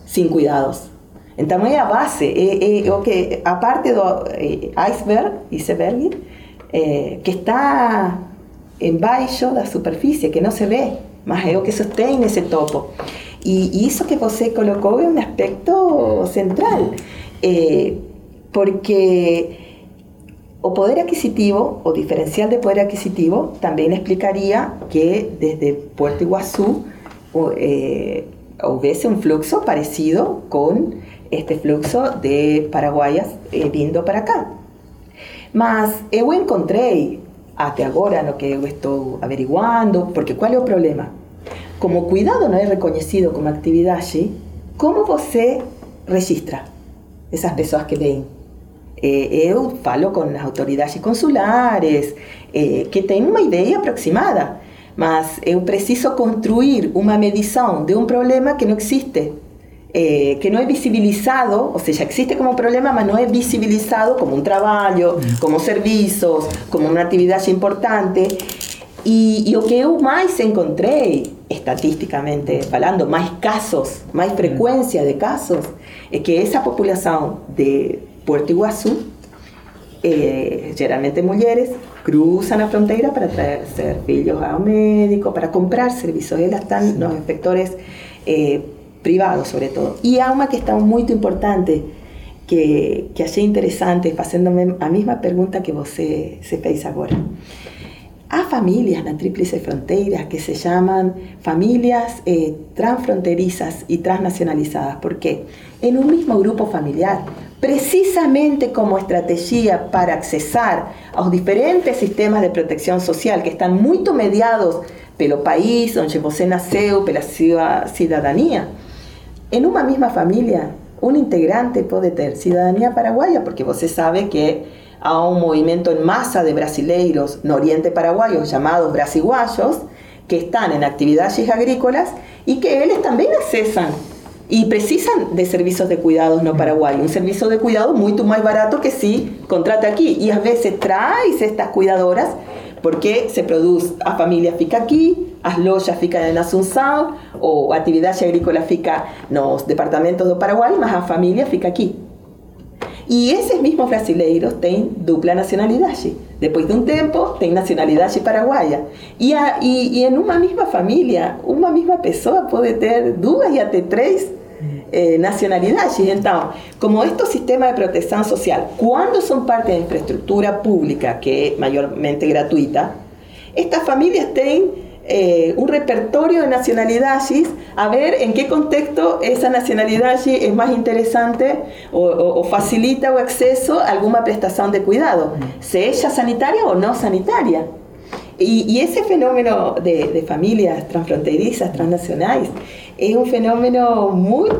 sem cuidados. Então é a base, é, é o que a parte eh, iceberg, iceberg eh, que está embaixo da superfície, que não se vê, mas é o que sustém esse topo. E, isso que você colocou é um aspecto central, eh, porque o poder adquisitivo, o diferencial de poder adquisitivo, también explicaría que desde Puerto Iguazú eh, hubiese un flujo parecido con este flujo de paraguayas eh, vindo para acá. Mas eu encontrei até agora no que eu estou averiguando, porque qual é o problema? Como cuidado não é reconhecido como atividade, como você registra essas pessoas que? Eh, eu falo com as autoridades consulares, eh, que têm uma ideia aproximada, mas eu preciso construir uma medição de um problema que não existe. Eh, que no es visibilizado, o sea, ya existe como problema, pero no es visibilizado como un trabajo, como servicios, como una actividad importante. Y, y lo que yo más encontré, estadísticamente hablando, más casos, más frecuencia de casos, es que esa población de Puerto Iguazú, eh, generalmente mujeres, cruzan la frontera para traer hijos a un médico, para comprar servicios. Ellas están, los inspectores eh, privado sobre todo. E há uma questão muito importante que, que achei interessante, fazendo a mesma pergunta que você se fez agora. Há famílias na Tríplice Fronteira que se chamam famílias eh, transfronterizas e transnacionalizadas, porque em um mesmo grupo familiar, precisamente como estratégia para acessar aos diferentes sistemas de proteção social que estão muito mediados pelo país onde você nasceu, pela sua cidadania, en una misma familia, un integrante puede tener ciudadanía paraguaya, porque usted sabe que hay un movimiento en masa de brasileiros no oriente paraguayos llamados brasiguayos, que están en actividades agrícolas y que ellos también accesan y precisan de servicios de cuidados no paraguayos. Un servicio de cuidado mucho más barato que si contrata aquí. Y a veces traes estas cuidadoras porque se produce, a familia fica aquí, as lojas ficam en Asunción, o a atividade agrícola fica nos departamentos do Paraguai, mas a família fica aqui. E esses mesmos brasileiros têm dupla nacionalidade. Depois de um tempo, têm nacionalidade paraguaia. E, a, e, e em uma mesma família, uma mesma pessoa pode ter duas e até três eh, nacionalidades. Então, como este sistema de proteção social, quando são parte da infraestrutura pública, que é maiormente gratuita, estas famílias têm eh, un repertorio de nacionalidades, a ver en qué contexto esa nacionalidad es más interesante o, o, o, facilita o acceso a alguna prestación de cuidado, sea ella sanitaria o no sanitaria. Y, y ese fenómeno de, de, familias transfronterizas, transnacionales, es un fenómeno muy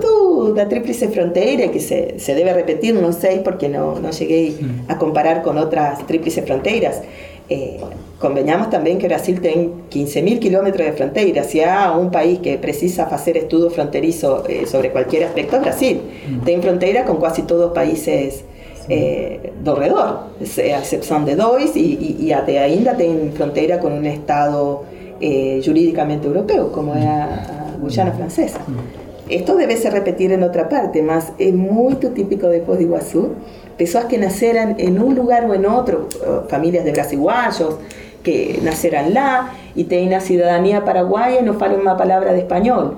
de tríplice frontera que se, se, debe repetir, no sé, porque no, no llegué a comparar con otras tríplice fronteras. Eh, conveñamos también que Brasil tiene 15.000 kilómetros de frontera. Si hay un país que precisa hacer estudios fronterizos eh, sobre cualquier aspecto, Brasil. Tiene frontera con casi todos los países eh, do a excepción de dos, y, y, até ainda tiene frontera con un estado eh, jurídicamente europeo, como es a, Guyana mm. francesa. Mm. Esto debe ser repetir en otra parte, más es muy típico de Foz de Iguazú, personas que naceran en un lugar o en otro, familias de brasiguayos, que nacerán lá y tienen una ciudadanía paraguaya y no hablan una palabra de español.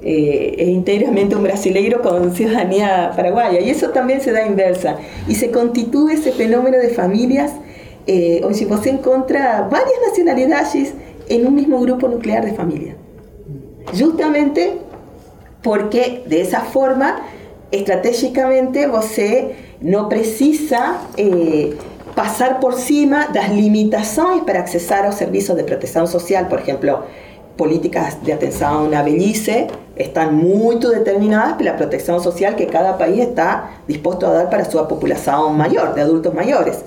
Eh, es íntegramente un brasileiro con ciudadanía paraguaya. Y eso también se da inversa. Y se constituye ese fenómeno de familias eh, donde se encuentra varias nacionalidades en un mismo grupo nuclear de familia. Justamente porque de esa forma estratégicamente você no precisa eh, pasar por cima las limitaciones para accesar a los servicios de protección social, por ejemplo, políticas de atención a velhice están muy determinadas por la protección social que cada país está dispuesto a dar para su población mayor, de adultos mayores.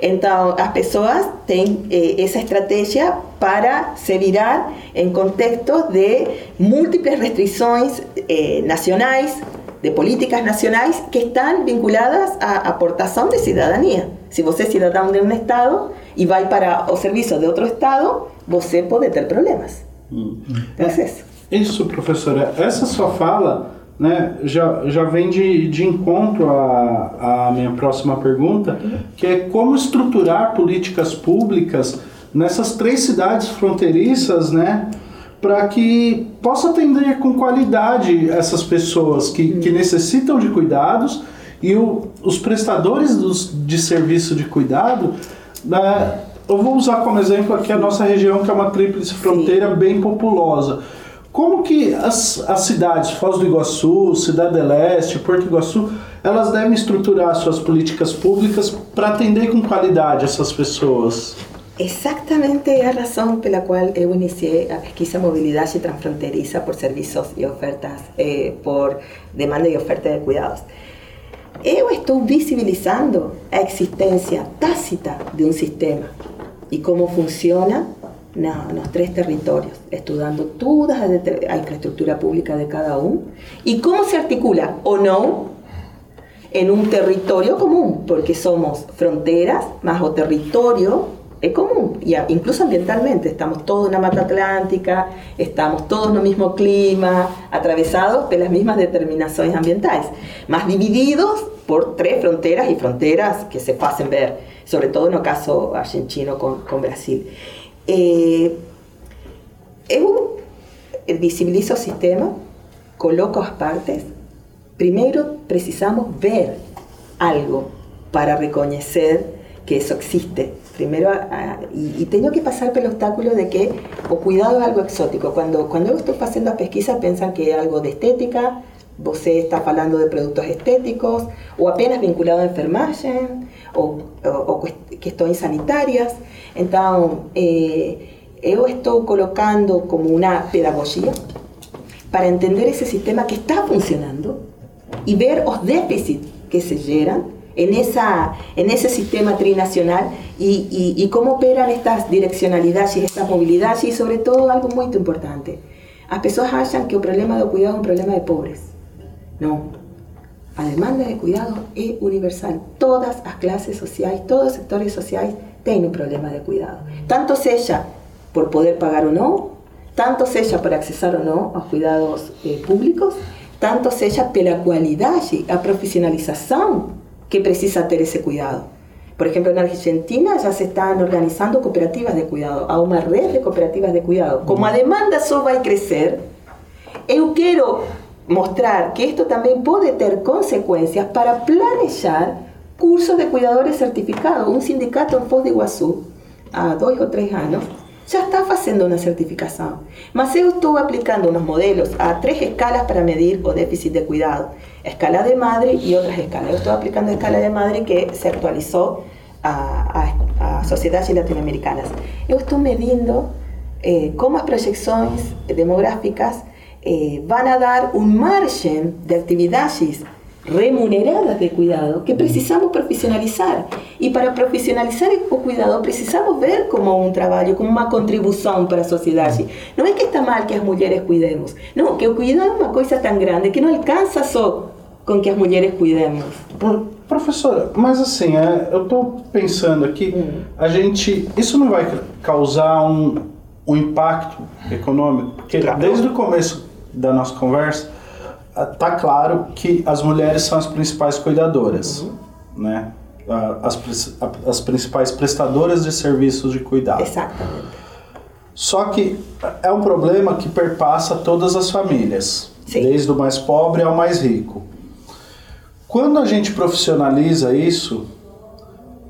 Entonces, las personas tienen eh, esa estrategia para se virar en contextos de múltiples restricciones eh, nacionales, de políticas nacionales que están vinculadas a aportación de ciudadanía Se você é cidadão de um estado e vai para o serviço de outro estado, você pode ter problemas. Hum. É isso. Isso, professora. Essa sua fala né, já, já vem de, de encontro à, à minha próxima pergunta, que é como estruturar políticas públicas nessas três cidades fronteiriças, né, para que possa atender com qualidade essas pessoas que, que necessitam de cuidados e o, os prestadores dos, de serviço de cuidado. Né, eu vou usar como exemplo aqui a nossa região, que é uma tríplice fronteira Sim. bem populosa. Como que as, as cidades, Foz do Iguaçu, Cidade Leste, Porto Iguaçu, elas devem estruturar suas políticas públicas para atender com qualidade essas pessoas? Exatamente a razão pela qual eu iniciei a pesquisa mobilidade transfronteiriça por serviços e ofertas, eh, por demanda e oferta de cuidados. Eu estou visibilizando a existência tácita de um sistema e como funciona nos tres territorios, estudiando toda la infraestructura pública de cada uno. Y cómo se articula o no en un territorio común, porque somos fronteras más o territorio es común, y incluso ambientalmente, estamos todos en la mata atlántica, estamos todos en el mismo clima, atravesados por las mismas determinaciones ambientales, más divididos por tres fronteras y fronteras que se hacen ver, sobre todo en el caso argentino con, con Brasil. Eh, visibilizo o sistema, coloco as partes. Primeiro precisamos ver algo para reconhecer que isso existe. Primeiro, e, e tenho que passar pelo obstáculo de que o cuidado é algo exótico. Quando, quando eu estou fazendo a pesquisa, pensam que é algo de estética, você está falando de produtos estéticos, ou apenas vinculado à enfermagem, ou, ou, ou questões sanitárias. Então, eh, eu estou colocando como uma pedagogia para entender esse sistema que está funcionando e ver os déficits que se geram en, esa, en ese sistema trinacional y, cómo operan estas direccionalidades estas movilidades y sobre todo algo muy importante. As pessoas acham que o problema do cuidado é um problema de pobres. Não. A demanda de cuidado é universal. Todas as classes sociais, todos os sectores sociais têm um problema de cuidado. Tanto seja por poder pagar ou não, tanto seja por acessar ou não aos cuidados eh, públicos, tanto seja pela qualidade, a profissionalização que precisa ter esse cuidado. Por ejemplo, en Argentina ya se están organizando cooperativas de cuidado, a una red de cooperativas de cuidado. Como a demanda só vai crescer, eu quero mostrar que esto también puede tener consecuencias para planear cursos de cuidadores certificados. Un sindicato en Foz de Iguazú, há dois ou três anos, já está fazendo uma certificação. Mas eu estou aplicando unos modelos a tres escalas para medir o déficit de cuidado. Escala de Madrid y otras escalas. Yo estoy aplicando escala de Madrid que se actualizó a, a, a sociedades latinoamericanas. Yo estoy midiendo eh, proyecciones demográficas eh, van a dar un margen de actividades remuneradas de cuidado que precisamos profissionalizar. E para profissionalizar o cuidado, precisamos ver como um trabalho, como uma contribuição para a sociedade. Não é que está mal que as mulheres cuidemos, não, que o cuidado é uma coisa tão grande que não alcança só com que as mulheres cuidemos. Professora, mas assim, é, eu estou pensando aqui, hum. a gente, isso não vai causar um, um impacto econômico? Porque desde o começo da nossa conversa, tá claro que as mulheres são as principais cuidadoras, uhum. né? As, as principais prestadoras de serviços de cuidado. Exatamente. Só que é um problema que perpassa todas as famílias, Sim. desde o mais pobre ao mais rico. Quando a gente profissionaliza isso,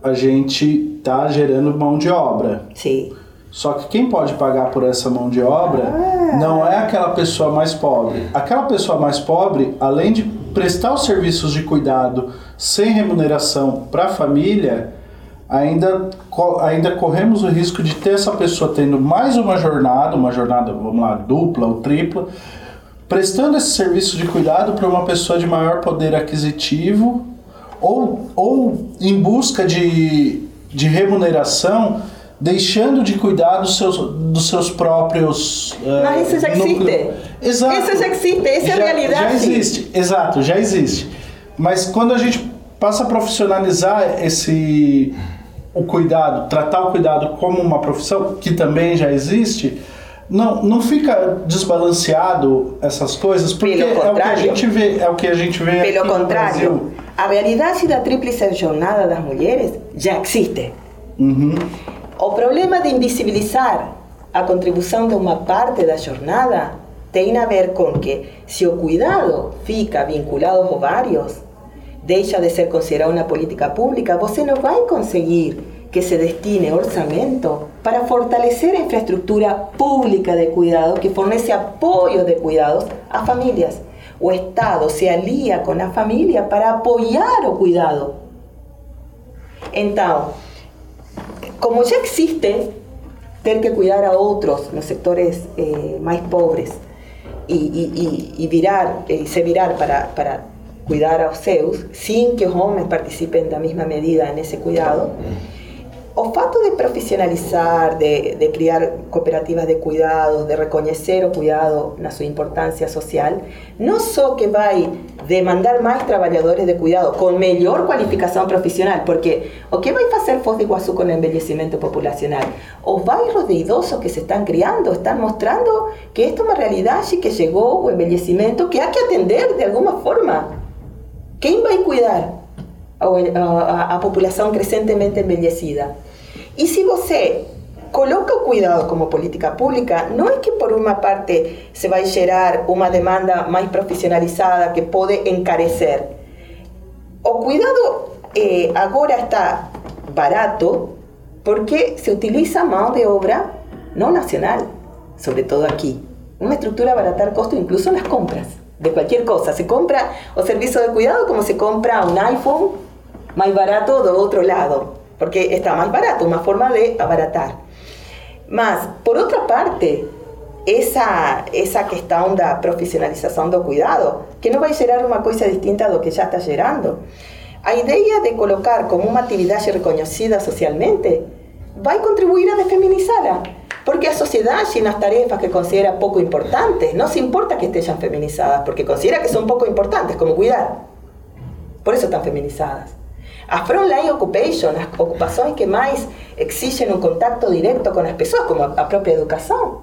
a gente está gerando mão de obra. Sim. Só que quem pode pagar por essa mão de obra ah. não é aquela pessoa mais pobre. Aquela pessoa mais pobre, além de prestar os serviços de cuidado sem remuneração para a família, ainda, ainda corremos o risco de ter essa pessoa tendo mais uma jornada, uma jornada, vamos lá, dupla ou tripla, prestando esse serviço de cuidado para uma pessoa de maior poder aquisitivo ou, ou em busca de, de remuneração deixando de cuidar dos seus, dos seus próprios. Mas isso já existe. Exato. Isso já existe, essa é a realidade. Já existe, exato, já existe. Mas quando a gente passa a profissionalizar esse o cuidado, tratar o cuidado como uma profissão que também já existe, não, não fica desbalanceado essas coisas, porque é o que a gente vê, é o que a gente vê Pelo contrário, a realidade da tríplice jornada das mulheres já existe. Uhum. O problema de invisibilizar a contribuição de uma parte da jornada tem a ver com que se o cuidado fica vinculado aos ovários, deixa de ser considerado uma política pública, você não vai conseguir que se destine orçamento para fortalecer a infraestrutura pública de cuidado que fornece apoio de cuidados a famílias. O Estado se alia com a família para apoiar o cuidado. Então, como já existe ter que cuidar a outros nos sectores eh, mais pobres e, virar, e se virar para, cuidar a los seus, sin que los hombres participen la misma medida en ese cuidado. Fato de profesionalizar, de, de criar cooperativas de cuidado, de reconocer o cuidado na sua importância social, não só que vai demandar mais trabalhadores de cuidado com melhor qualificação profissional, porque o que vai fazer Foz do Iguaçu com o envelhecimento populacional? Os bairros de idosos que se estão criando estão mostrando que esta é uma realidade que chegou o envelhecimento que há que atender de alguma forma. Quem vai cuidar a, a, a população crescentemente envelhecida? E se você coloca cuidado como política pública, não é que por uma parte se vai gerar uma demanda mais profissionalizada que pode encarecer. O cuidado eh, está barato porque se utiliza mão de obra não nacional, sobretudo aqui. Uma estrutura abaratar custo incluso nas compras de cualquier cosa. Se compra o servicio de cuidado como se compra un iPhone más barato de otro lado, porque está más barato, una forma de abaratar. Más, por otra parte, esa, esa questão da profissionalização do cuidado, que não vai gerar uma coisa distinta do que já está gerando. A ideia de colocar como uma atividade reconhecida socialmente vai contribuir a desfeminizá-la. Porque a sociedad llena tareas que considera poco importantes. No se importa que estén feminizadas, porque considera que son poco importantes, como cuidar. Por eso están feminizadas. A frontline occupation, las ocupaciones que más exigen un contacto directo con las personas, como a propia educación,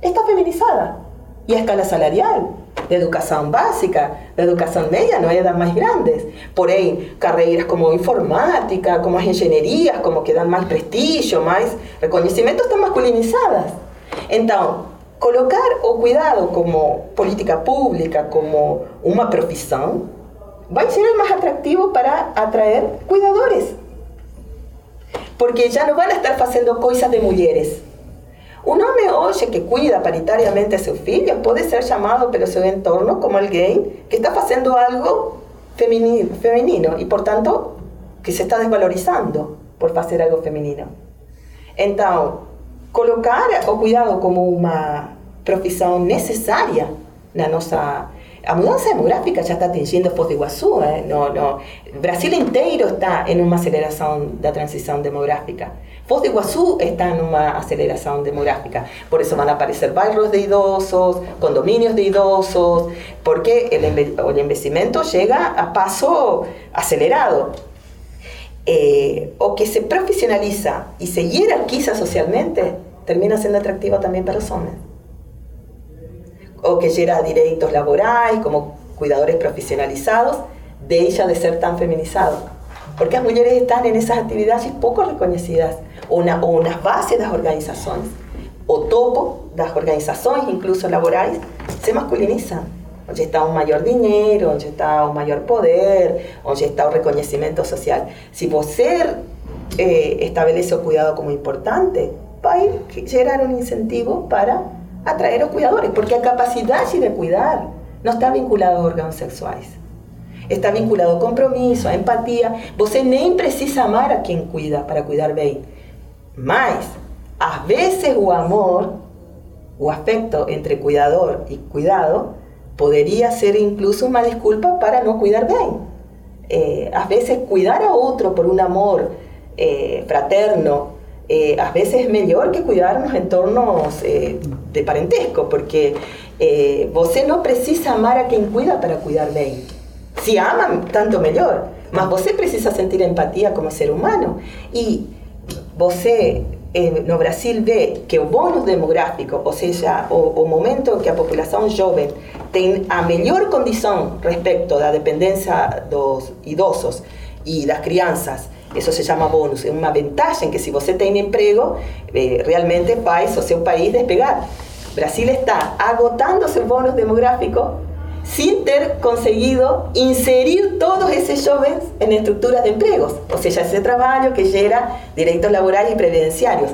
está feminizada. Y a escala salarial, de educación básica, de educación media, no hay edad más grandes. Por ahí, carreras como informática, como ingenierías, como que dan más prestigio, más reconocimiento, están masculinizadas. Entonces, colocar o cuidado como política pública, como una profesión, va a ser más atractivo para atraer cuidadores. Porque ya no van a estar haciendo cosas de mujeres un hombre hoy que cuida paritariamente a sus hijos puede ser llamado pelo su entorno como alguien que está haciendo algo femenino, y por tanto que se está desvalorizando por hacer algo femenino. Entonces, colocar o cuidado como una profesión necesaria na nossa a mudança demográfica já está atingindo Foz do Iguaçu. Eh? No, no. Brasil inteiro está em uma aceleração da transição demográfica. Foz do Iguaçu está em uma aceleração demográfica. Por isso vão aparecer bairros de idosos, condomínios de idosos, porque o envelhecimento chega a passo acelerado. Eh, o que se profissionaliza e se hierarquiza socialmente termina sendo atractivo também para os homens o que gera derechos laborales como cuidadores profesionalizados, de ella de ser tan feminizado. Porque las mujeres están en esas actividades poco reconocidas, o, una, o unas bases de las organizaciones, o topo de las organizaciones, incluso laborales, se masculinizan. Onde está un mayor dinero, donde está un mayor poder, donde está un reconocimiento social. Si você eh, establece o cuidado como importante, va a generar un incentivo para atraer los cuidadores, porque la capacidad de cuidar no está vinculada a órganos sexuales. Está vinculado a compromiso, a empatía. Você nem precisa amar a quien cuida para cuidar bien. Mas, a veces o amor, o afecto entre cuidador y cuidado, podría ser incluso una disculpa para no cuidar bien. Eh, a veces cuidar a otro por un amor eh, fraterno, eh, a veces es mejor que cuidarnos en entornos eh, de parentesco, porque eh, você no precisa amar a quien cuida para cuidar bien. Si aman, tanto mejor. Mas você precisa sentir empatia como ser humano. E você eh, no Brasil vê que o bônus demográfico, ou seja, o, o momento que a população jovem tem a melhor condição respeito da dependência dos idosos e das crianças, isso se chama bônus, é uma vantagem que se você tem emprego, eh, realmente faz o seu país despegar. Brasil está agotando seu bônus demográfico sin ter conseguido inserir todos esos jóvenes en estructuras de empleos, o sea, ese trabajo que gera derechos laborales y previdenciarios.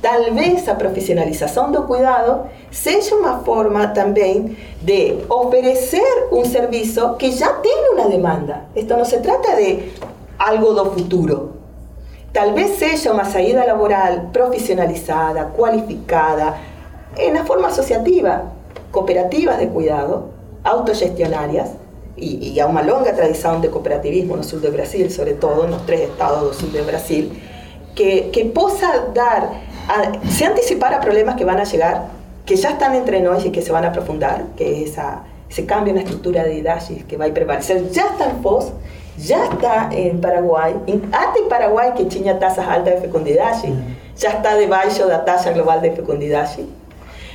Tal vez a profesionalización del cuidado sea una forma también de ofrecer un servicio que ya tiene una demanda. Esto no se trata de algo do futuro. Tal vez sea una salida laboral profesionalizada, cualificada, en la forma asociativa, cooperativas de cuidado, autogestionarias y, y, a una longa tradición de cooperativismo el sur de Brasil, sobre todo en los tres estados del sur de Brasil, que, que posa dar, se anticipar a problemas que van a llegar, que ya están entre nosotros y que se van a aprofundar, que es esa, ese cambio en la estructura de IDASHI que va a prevalecer, ya está en FOS, ya está en Paraguay, hasta en Paraguay que tiene tasas altas de fecundidad, ya está debajo de la tasa global de fecundidad.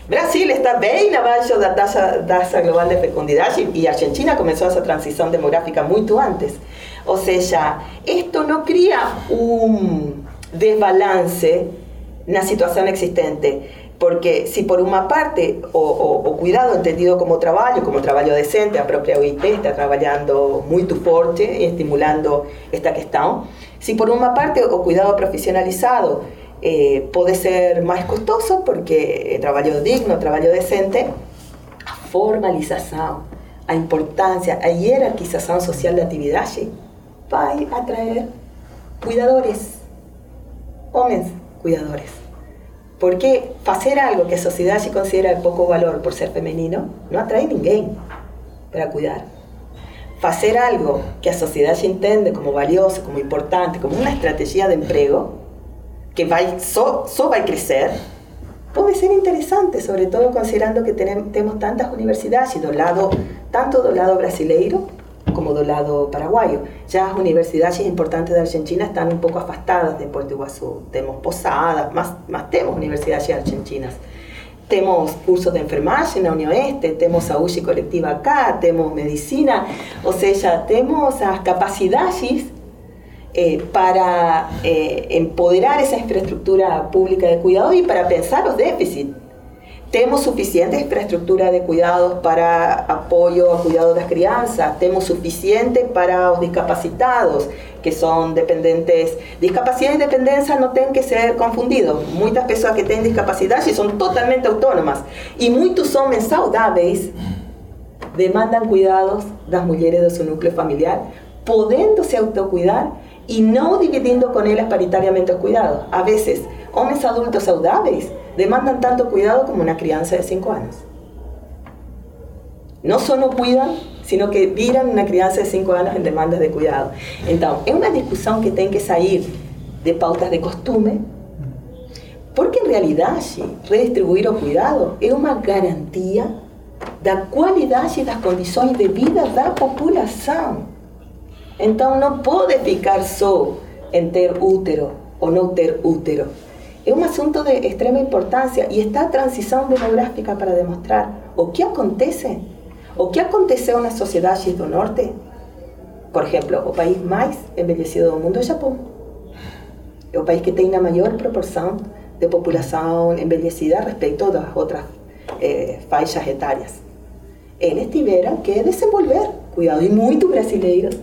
Brasil está bem abaixo da taxa, taxa global de fecundidade e a Argentina começou essa transição demográfica muito antes. Ou seja, isto não cria um desbalance na situação existente. Porque se por uma parte o, o, o, cuidado entendido como trabalho, como trabalho decente, a própria OIT está trabalhando muito forte e estimulando esta questão, se por uma parte o cuidado profissionalizado eh, ser más costoso porque trabajo digno, trabajo decente, a formalización, a importancia, a jerarquización social de actividad va a atraer cuidadores, hombres cuidadores. Porque hacer algo que la sociedad se considera de poco valor por ser femenino no atrae a nadie para cuidar. Hacer algo que la sociedad se entiende como valioso, como importante, como una estrategia de empleo, que vai, só, só vai crescer, pode ser interessante, sobretudo considerando que temos tantas universidades, do lado, tanto do lado brasileiro como do lado paraguaio. Já as universidades importantes da Argentina estão um pouco afastadas de Porto Iguaçu. Temos Posadas, mas, mas temos universidades argentinas. Temos cursos de enfermagem na Oeste, temos saúde coletiva acá, temos medicina, ou seja, temos as capacidades eh, para eh, empoderar esa infraestructura pública de cuidado y para pensar los déficits. Tenemos suficiente infraestructura de cuidados para apoyo a cuidado las crianças, tenemos suficiente para los discapacitados, que son dependientes. Discapacidad y dependencia no tienen que ser confundidos. Muchas personas que tienen discapacidad y son totalmente autónomas. Y muchos hombres saudáveis demandan cuidados las mujeres de su núcleo familiar, podéndose autocuidar y no dividiendo con ellas paritariamente el cuidado. A veces, hombres adultos saudables demandan tanto cuidado como una crianza de 5 años. No solo cuidan, sino que viran una crianza de 5 años en demandas de cuidado. Entonces, es una discusión que tiene que salir de pautas de costumbre, porque en realidad redistribuir el cuidado es una garantía da calidad y las condiciones de vida da población. Entonces no puede ficar só en ter útero o no ter útero. Es un asunto de extrema importancia y está transición demográfica para demostrar o qué acontece, o qué aconteceu na sociedade do norte. Por ejemplo, el país más envejecido del mundo es Japón. Es el país que tiene una mayor proporción de población envejecida respecto a las otras eh, faixas etarias. Eles tiveram que desenvolver cuidado y muchos brasileiros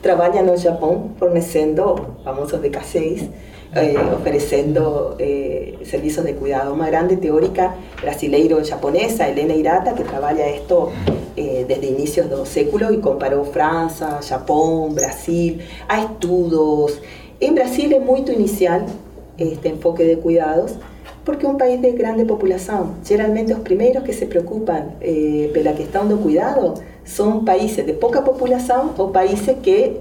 trabaja en Japón forneciendo famosos de K6, eh, ofreciendo eh, de cuidado. Una grande teórica brasileiro-japonesa, Elena Hirata, que trabaja esto eh, desde inicios del século y comparó Francia, Japón, Brasil, a estudios. En Brasil es muy inicial este enfoque de cuidados, porque es un país de grande población. Generalmente los primeros que se preocupan eh, por la cuestión del cuidado son países de poca población o países que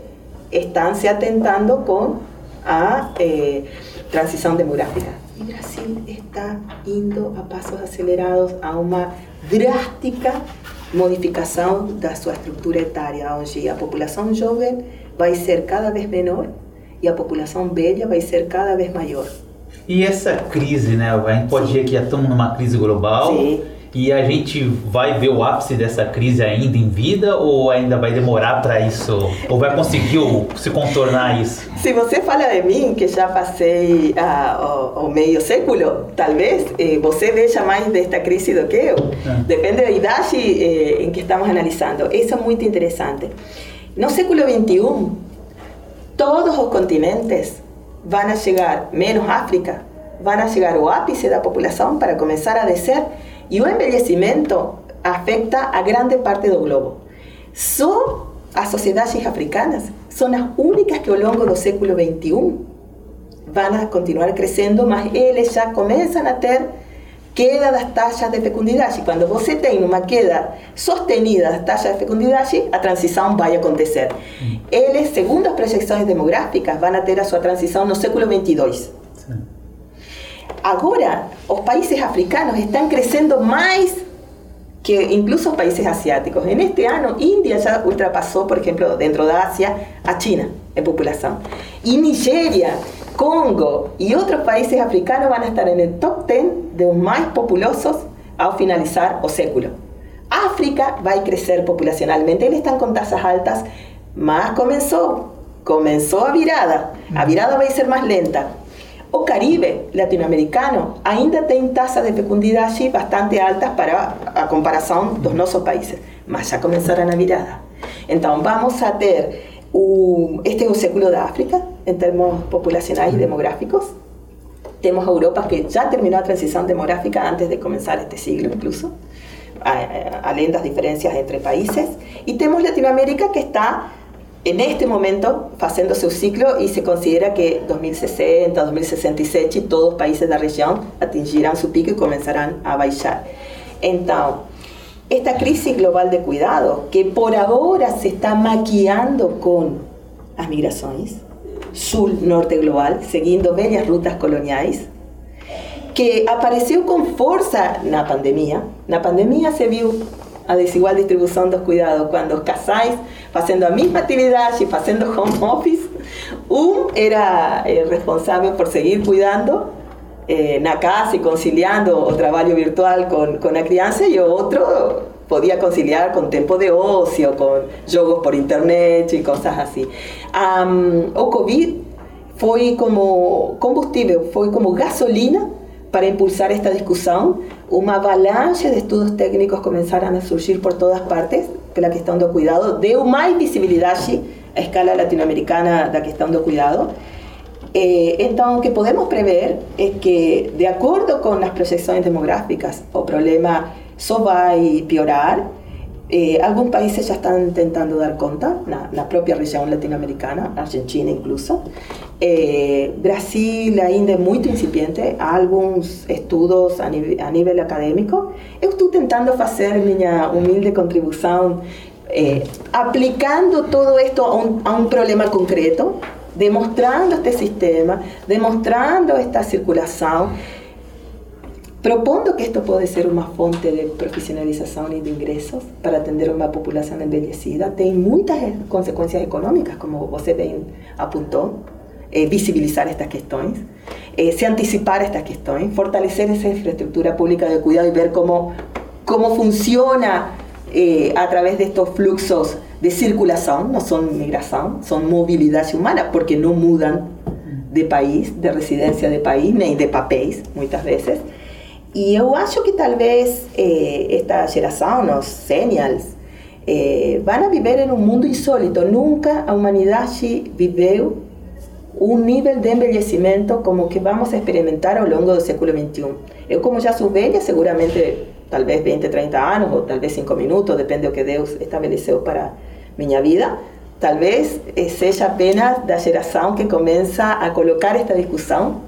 están se atentando con a eh, transición demográfica. Y Brasil está indo a pasos acelerados a una drástica modificación de su estructura etaria, donde la población joven vai ser cada vez menor e a população velha vai ser cada vez maior. E essa crise, né? A gente pode dizer que já estamos numa crise global. Sim. E a gente vai ver o ápice dessa crise ainda em vida ou ainda vai demorar para isso? Ou vai conseguir se contornar isso? Se você fala de mim, que já passei ah, o, o, meio século, talvez eh, você veja mais desta crise do que eu. É. Depende da idade eh, em que estamos analisando. Isso é muito interessante. No século XXI, todos os continentes vão a chegar, menos África, vão a chegar ao ápice da população para começar a descer e o envelhecimento afeta a grande parte do globo. Só as sociedades africanas são as únicas que ao longo do século XXI vão a continuar crescendo, mas eles já começam a ter queda das taxas de fecundidade. Quando você tem uma queda sostenida das taxas de fecundidade, a transição vai acontecer. Eles, segundo as projeções demográficas, vão ter a sua transição no século 22. Agora, os países africanos estão crescendo mais que incluso os países asiáticos. En este ano, Índia já ultrapassou, por exemplo, dentro da Ásia, a China em população. E Nigéria, Congo e outros países africanos vão estar no top 10 dos mais populosos ao finalizar o século. África vai crescer populacionalmente, eles estão com taxas altas, mas começou, começou a virada. A virada vai ser mais lenta. O Caribe latinoamericano ainda tem taxas de fecundidade bastante altas para a comparação dos nossos países, mas já começaram a virada. Então, vamos a ter o, este é o século da África, em termos populacionais e demográficos. Temos a Europa que já terminou a transição demográfica antes de começar este siglo, incluso, além das diferenças entre países. E temos Latinoamérica que está en este momento haciendo su ciclo y se considera que 2060, 2067 todos los países de la región atingirán su pico y comenzarán a bajar. Entonces, esta crisis global de cuidado, que por ahora se está maquillando con las migraciones, sur-norte global, siguiendo bellas rutas coloniales, que apareció con fuerza en la pandemia. La pandemia se vio a desigual distribución dos cuidados. Cuando casáis haciendo la misma actividad y haciendo home office, un era eh, por seguir cuidando eh, casa y conciliando o trabajo virtual con, con la crianza y otro podía conciliar con tiempo de ocio, con juegos por internet y cosas así. o COVID fue como combustible, fue como gasolina para impulsar esta discusión, una avalancha de estudios técnicos comenzaron a surgir por todas partes pela questão do cuidado, deu mais visibilidade à escala latino-americana da questão do cuidado. Eh, então, o que podemos prever é que, de acordo com as projeções demográficas, o problema só vai piorar. Eh, alguns países já estão tentando dar conta, na, na própria região latino-americana, Argentina incluso. Eh, Brasil ainda é muito incipiente, há alguns estudos a nível, a nível acadêmico. Eu estou tentando fazer minha humilde contribuição eh, aplicando todo esto a un, a un, problema concreto, demostrando este sistema, demostrando esta circulação, propondo que esto pode ser uma fonte de profissionalização e de ingressos para atender uma população envelhecida. Tem muitas consequências econômicas, como você bem apontou. Eh, visibilizar estas cuestiones, eh, se anticipar estas cuestiones, fortalecer esa infraestructura pública de cuidado y ver cómo, cómo funciona eh, a través de estos fluxos de circulación, no son migración, son movilidad humana, porque no mudan de país, de residencia de país, ni de papéis, muchas veces. Y yo acho que tal vez esta generación, los senials, van a vivir en un mundo insólito. Nunca a humanidad vivió un nivel de envelhecimento como que vamos experimentar ao longo do século XXI. Eu, como já sou velha, seguramente, talvez 20, 30 anos, ou talvez 5 minutos, depende do que Deus estabeleceu para minha vida, talvez eh, seja apenas da geração que começa a colocar esta discussão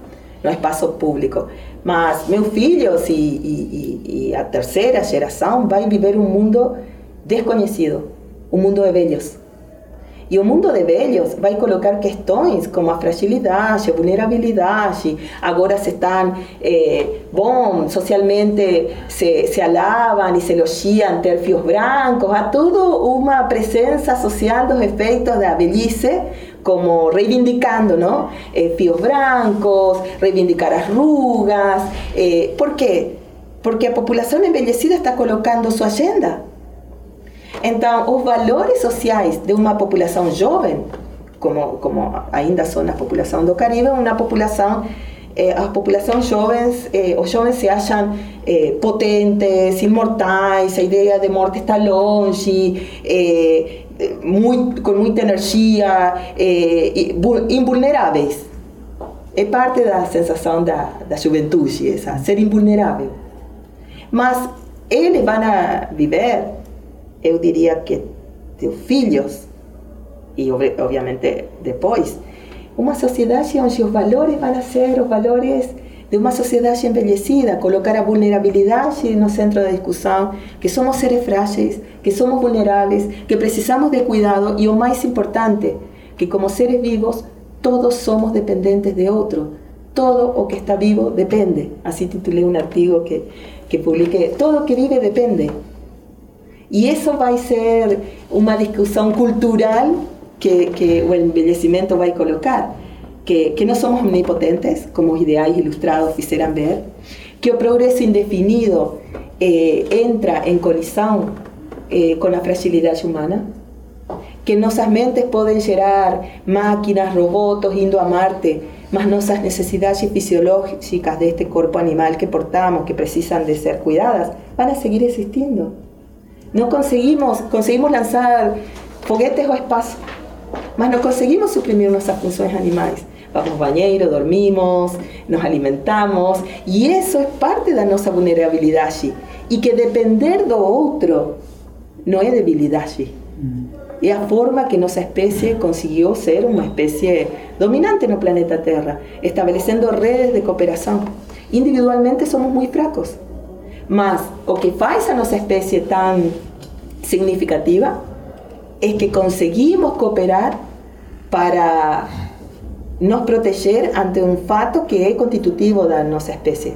no espaço público. Mas meus filhos e, e, e a terceira geração vai viver um mundo desconhecido, um mundo de velhos E o mundo de velhos vai colocar questões como a fragilidade, a vulnerabilidade. Agora se estão, eh, socialmente se, se alavam e se elogiam ter fios brancos. Há tudo uma presença social dos efeitos da velhice, como reivindicando, não? Eh, fios brancos, reivindicar as rugas. Eh, por quê? Porque a população envelhecida está colocando sua agenda. Então, os valores sociais de uma população jovem, como, como ainda são a população do Caribe, uma população eh, as populações eh, se acham eh, potentes, imortais, a ideia de morte está longe, com muita energia, eh, invulneráveis. É parte da sensação da, da juventude, essa, ser invulnerável. Mas eles vão viver eu diria que teus filhos, e obviamente depois, uma sociedade onde os valores vão ser os valores de uma sociedade envelhecida, colocar a vulnerabilidade no centro da discussão, que somos seres frágeis, que somos vulneráveis, que precisamos de cuidado e o mais importante, que como seres vivos todos somos dependentes de outro. Todo o que está vivo depende. Así titulé un artículo que, que publiqué. Todo que vive depende. Y eso va a ser una discusión cultural que, que el embellecimiento va a colocar. Que, que no somos omnipotentes, como ideales ilustrados quisieran ver, que el progreso indefinido eh, entra en colisión eh, con la fragilidad humana, que nuestras mentes pueden generar máquinas, robots, indo a Marte, mas nuestras necesidades fisiológicas de este cuerpo animal que portamos, que precisan de ser cuidadas, van a seguir existiendo. No conseguimos, conseguimos lanzar foguetes o espacio, mas no conseguimos suprimir nuestras funciones animales. Vamos bañeiro, dormimos, nos alimentamos, y eso es parte de nuestra vulnerabilidad Y que depender de otro no es debilidad Es la forma que nuestra especie consiguió ser una especie dominante en el planeta Tierra, estableciendo redes de cooperación. Individualmente somos muy fracos, mas o que faz a nuestra especie tan significativa es que conseguimos cooperar para nos proteger ante um fato que é constitutivo da nossa espécie.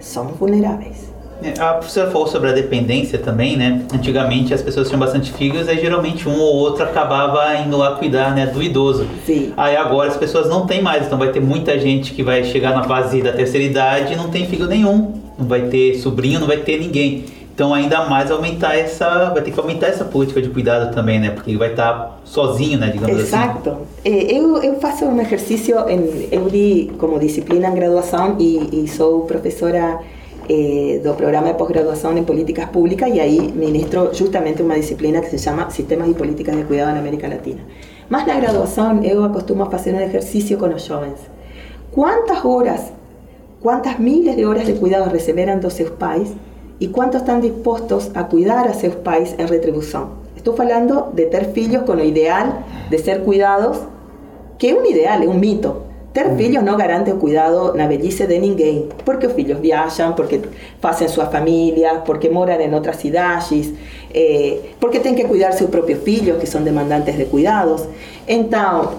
Somos vulneráveis. É, a professora falou sobre a dependência também, né? Antigamente as pessoas tinham bastante filhos e geralmente um ou outro acabava indo lá cuidar né, do idoso. Sim. Aí agora as pessoas não têm mais, então vai ter muita gente que vai chegar na fase da terceira idade e não tem filho nenhum. Não vai ter sobrinho, não vai ter ninguém. Então ainda mais aumentar essa, vai ter que aumentar essa política de cuidado também, né? Porque ele vai estar sozinho, né, digamos assim. Exato. Eu, eu faço um exercício, em, eu li como disciplina em graduação e, e sou professora eh, do programa de pós-graduação em políticas públicas e aí ministro justamente uma disciplina que se chama Sistemas e Políticas de Cuidado na América Latina. Mas na graduação eu acostumo a fazer um exercício com os jovens. Quantas horas, quantas milhas de horas de cuidado receberam dos seus pais y cuántos están dispuestos a cuidar a sus pais en retribución. Estoy hablando de tener filhos con el ideal de ser cuidados, que es un ideal, es un mito. Ter filhos no garante el cuidado na velhice de ninguém, porque los filhos viajan, porque hacen sus familias, porque moran en otras ciudades, eh, porque tienen que cuidar sus propios filhos, que son demandantes de cuidados. Entonces,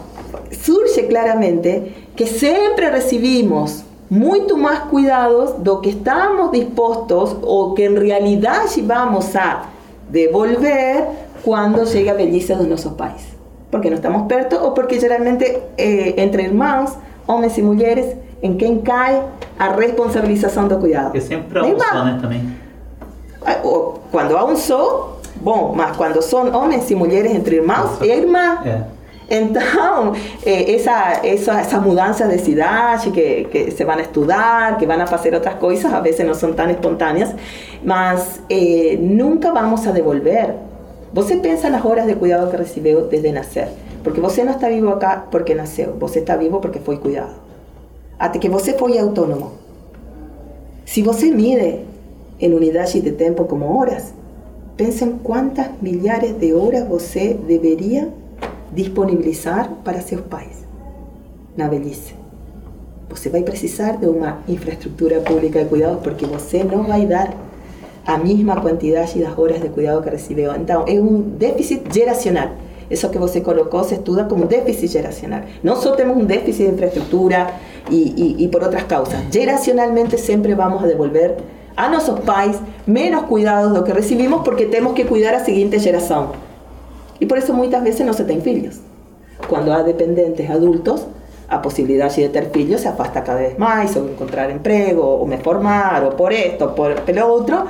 surge claramente que siempre recibimos muito más cuidados do que estamos dispuestos o que en realidad vamos a devolver cuando llega a velhice de nuestros pais. Porque no estamos perto o porque generalmente eh, entre hermanos, hombres y mujeres, en quem cae a responsabilização do cuidado. É sempre um só, né, também. Quando há um só, bom, mas quando são homens e mulheres entre irmãos, é irmã. É. Então, eh, essa, de cidade, que, que se vão estudar, que vão fazer outras coisas, a vezes não são tão espontâneas, mas eh, nunca vamos a devolver. Você pensa nas horas de cuidado que recebeu desde nascer, porque você não está vivo acá porque nasceu, você está vivo porque foi cuidado. Até que você foi autônomo. Se você mide em unidades de tempo como horas, pensa em quantas milhares de horas você deveria disponibilizar para seus pais na velhice. Você vai precisar de uma infraestrutura pública de cuidado porque você não vai dar a mesma quantidade das horas de cuidado que recebeu. Então, é um déficit geracional. eso que você colocó se estudia como déficit geracional. No solo tenemos un déficit de infraestructura y, y por otras causas. Geracionalmente siempre vamos a devolver a nuestros pais menos cuidados de lo que recibimos porque tenemos que cuidar a siguiente generación. Y por eso muchas veces no se tienen hijos. Cuando hay dependientes adultos, a posibilidad de tener hijos se afasta cada vez más, o encontrar empleo, o me formar, o por esto, por lo otro,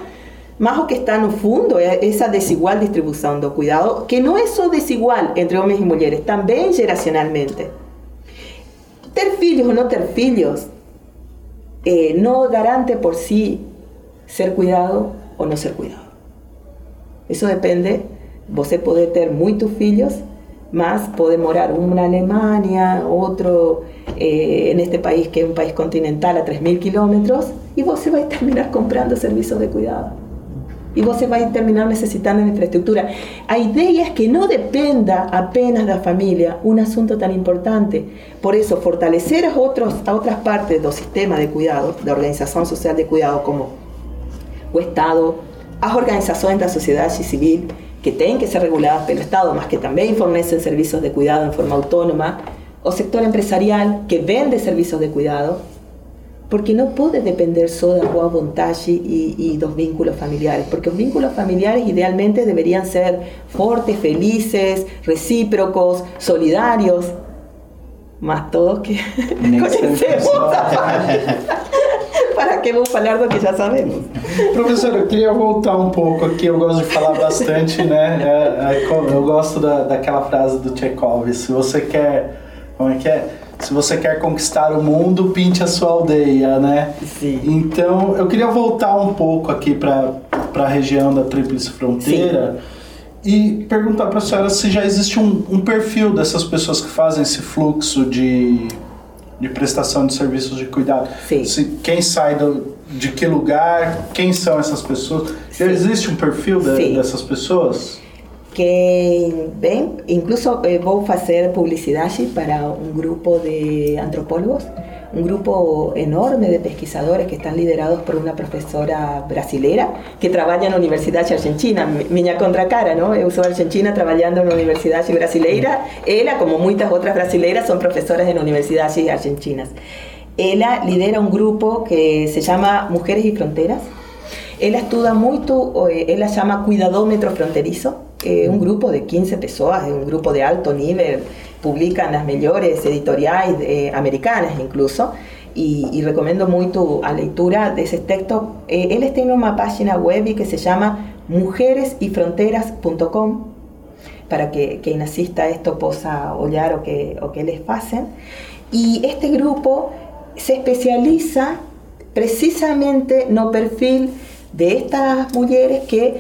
más o que está no fundo esa desigual distribución de cuidado, que no es solo desigual entre hombres y mujeres, también generacionalmente. Ter hijos o no ter hijos eh, garante por sí ser cuidado o no ser cuidado. Eso depende, você puede tener muchos hijos, más puede morar uno en Alemania, otro eh, en este país que es un país continental a 3.000 kilómetros, y você va a terminar comprando servicios de cuidado. Y você va a terminar necesitando infraestructura. La idea es que no dependa apenas de la familia un asunto tan importante. Por eso, fortalecer a, otros, a otras partes del sistema de cuidado, de organización social de cuidado, como o Estado, las organizaciones de la sociedad civil, que tienen que ser reguladas por el Estado, más que también fornecen servicios de cuidado en forma autónoma, o sector empresarial que vende servicios de cuidado, porque no puede depender solo de la voluntad y, los vínculos familiares, porque los vínculos familiares idealmente deberían ser fuertes, felices, recíprocos, solidarios, más todos que. para que vou falar do que já sabemos? Professora, eu queria voltar um pouco aqui, eu gosto de falar bastante, né? É, é, eu gosto da, daquela frase do Chekhov, se você quer, como é que é? Se você quer conquistar o mundo, pinte a sua aldeia, né? Sim. Então, eu queria voltar um pouco aqui para a região da Tríplice Fronteira Sim. e perguntar para a senhora se já existe um, um perfil dessas pessoas que fazem esse fluxo de de prestação de serviços de cuidado. Sim. Se, quem sai do, de que lugar, quem são essas pessoas? Já existe um perfil de, dessas pessoas? Que, bem, incluso eh, vou fazer publicidade para um grupo de antropólogos un grupo enorme de pesquisadores que están liderados por una profesora brasilera que trabaja en la Universidad de Argentina, miña contracara, ¿no? Eu sou argentina trabajando en la Universidad brasileira, ella, como muchas otras brasileiras, son profesoras en universidades argentinas. Ella lidera un grupo que se llama Mujeres y Fronteras. Ella estudia mucho, ella llama Cuidadómetro Fronterizo, eh, un grupo de 15 personas, un grupo de alto nivel, publican las mejores editoriales eh, americanas incluso, y, recomiendo mucho a lectura de ese texto. Eh, él tiene una página web que se llama mujeresyfronteras.com para que quien asista a esto pueda olhar o que, o que les hacen. Y este grupo se especializa precisamente no perfil de estas mujeres que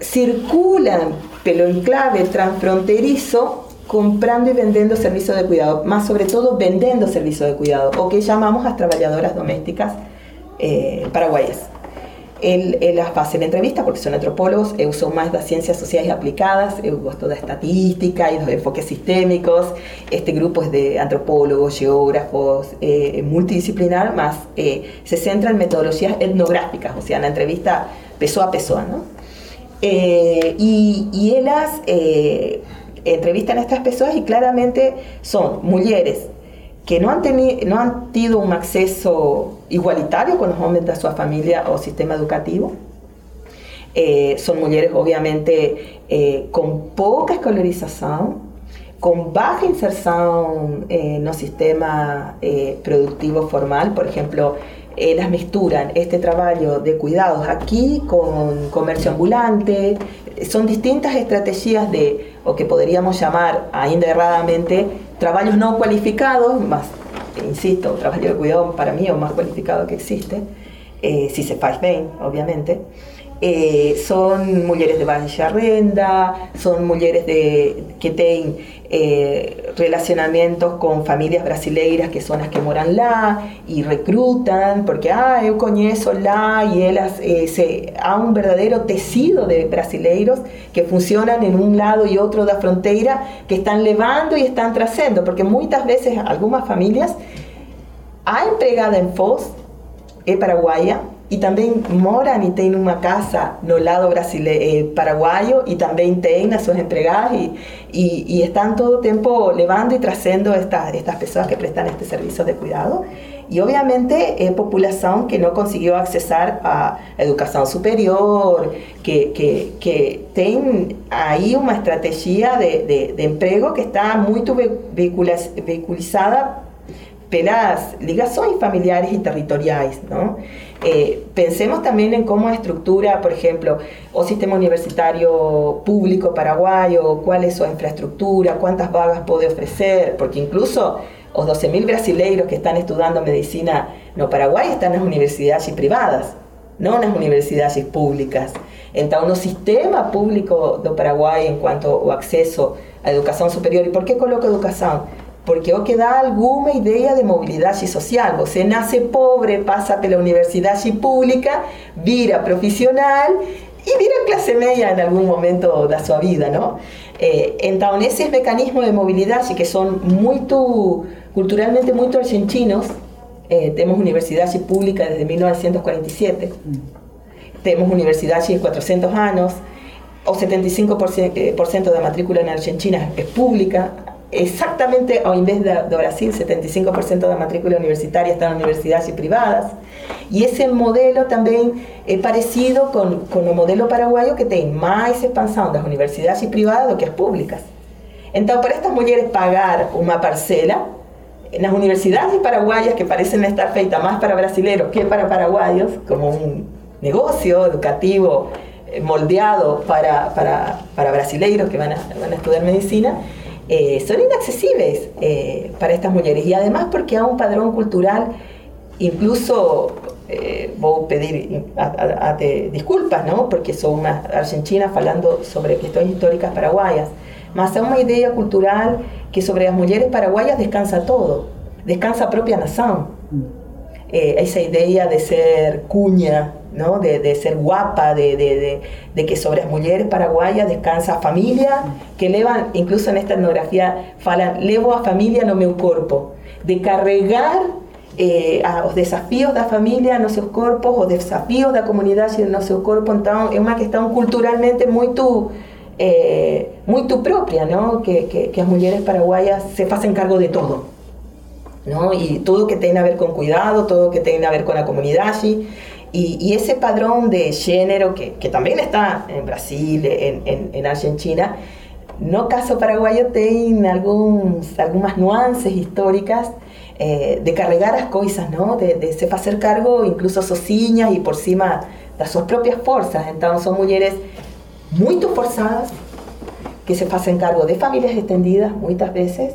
circulan, pero en clave transfronterizo, comprando y vendiendo servicios de cuidado, más sobre todo vendiendo servicios de cuidado, o que llamamos las trabajadoras domésticas eh, paraguayas. Él, él hace la entrevista porque son antropólogos, él usó más las ciencias sociales aplicadas, él gustó de estadística y los enfoques sistémicos. Este grupo es de antropólogos, geógrafos, eh, multidisciplinar, más eh, se centra en metodologías etnográficas, o sea, en la entrevista peso a peso, ¿no? Eh, y, y ellas eh, entrevistan a estas personas y claramente son mujeres que no han, tenido, no han tenido un acceso igualitario con los hombres de su familia o sistema educativo. Eh, son mujeres obviamente eh, con poca escolarización, con baja inserción en el sistema eh, productivo formal, por ejemplo, las misturan este trabajo de cuidados aquí con comercio ambulante, son distintas estrategias de o que podríamos llamar, ainda erradamente, trabajos no cualificados, más, insisto, trabajo de cuidado para mí o más cualificado que existe, eh, si se faz bien, obviamente, eh, son mujeres de baja renda, son mujeres de, que tienen eh, relacionamientos con familias brasileiras que son las que moran lá y reclutan porque, ah, yo conozco lá y ellas, eh, se, un verdadero tecido de brasileiros que funcionan en un lado y otro de la frontera que están levando y están trazando porque muchas veces algunas familias, hay empregada en FOS, es paraguaya, e também moram e têm uma casa no lado brasileiro, eh, paraguaio e também têm as suas empregadas e, e, todo o tempo levando e trazendo estas, estas pessoas que prestam este serviço de cuidado. E obviamente é população que não conseguiu acessar a educação superior, que, que, que tem aí uma estratégia de, de, de emprego que está muito veiculizada pelas ligações familiares e territoriais, não? Eh, pensemos también en cómo estructura, por ejemplo, o sistema universitario público paraguayo, cuál es su infraestructura, cuántas vagas puede ofrecer, porque incluso los 12.000 brasileiros que están estudiando medicina no Paraguay están en las universidades privadas, no en las universidades públicas. Entonces, un sistema público de Paraguay en cuanto al acceso a educación superior. ¿Y por qué coloco educación? Porque o que dá alguma ideia de mobilidade social. Você nasce pobre, passa pela universidade pública, vira profissional e vira classe média em algum momento da sua vida, não? Eh, então, esses mecanismos de mobilidade que são muito, culturalmente muito argentinos, eh, temos universidade pública desde 1947, temos universidade de 400 anos, o 75% da matrícula na Argentina é pública, exactamente, o en vez de, de Brasil, 75% de la matrícula universitaria está en universidades privadas. Y ese modelo también es parecido con, con el modelo paraguayo que tiene más expansión de las universidades privadas do que las públicas. Entonces, para estas mujeres pagar una parcela, en las universidades paraguayas que parecen estar feitas más para brasileños que para paraguayos, como un negocio educativo eh, moldeado para, para, para brasileiros que van a, van a estudiar medicina, eh, son inaccesibles eh, para estas mujeres y además porque hay un padrón cultural, incluso eh, voy a pedir a, a, disculpas, ¿no? porque soy una argentina hablando sobre cuestiones históricas paraguayas, más hay una idea cultural que sobre las mujeres paraguayas descansa todo, descansa propia nación. Eh, esa idea de ser cuña, ¿no? de, ser guapa, de, que sobre las mujeres paraguayas descansa familia, que levan, incluso en esta etnografía, falan, levo a familia no meu corpo, de carregar eh, os desafios da familia nos seus corpos, os desafios da comunidade no seu corpo, então é uma questão culturalmente muito eh, muito? Que, que, que as mulheres paraguaias se fazem cargo de todo. ¿no? Y todo que tenga a ver con cuidado, todo que tenga a ver con la comunidad allí. Y, y ese padrón de género que, que, también está en Brasil, en, en, en Argentina, no caso paraguayo tiene algunos, algunas nuances históricas eh, de cargar las cosas, ¿no? De, de se hacer cargo incluso sozinhas y por cima de sus propias fuerzas. Entonces son mujeres muy forzadas que se hacen cargo de familias extendidas muchas veces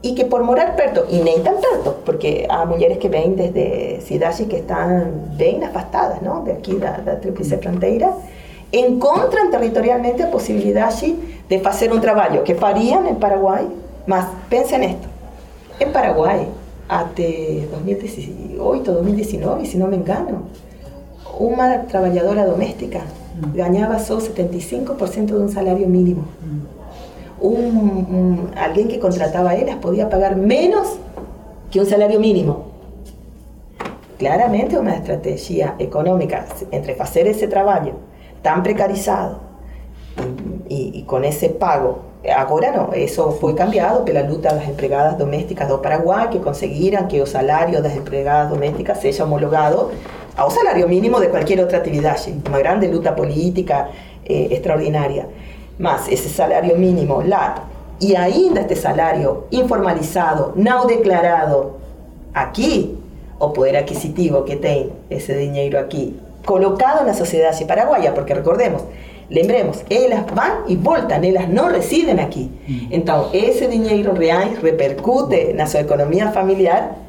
y que por morar perto, y ni tan perto, porque hay mujeres que ven desde ciudades que están bien afastadas, ¿no? De aquí, la, la tríplice frontera, encuentran territorialmente la posibilidad de hacer un trabajo que farían en Paraguay, más piensen esto, en Paraguay, hasta 2018, 2019, si no me engano, una trabajadora doméstica mm. ganaba solo 75% de un salario mínimo. Mm un, alguien que contrataba a podía pagar menos que un salario mínimo. Claramente una estrategia económica entre hacer ese trabajo tan precarizado y, con ese pago. Ahora no, eso fue cambiado pela luta las empleadas domésticas de Paraguay que consiguieran que el salario de las empleadas domésticas sea homologado a un salario mínimo de cualquier otra actividad. Una grande luta política eh, más ese salario mínimo lá y ainda este salario informalizado, no declarado aquí, o poder adquisitivo que tiene ese dinero aquí, colocado en la sociedad paraguaya, porque recordemos, lembremos, ellas van y voltan, ellas no residen aquí. Mm. Entonces, ese dinero real repercute en su economía familiar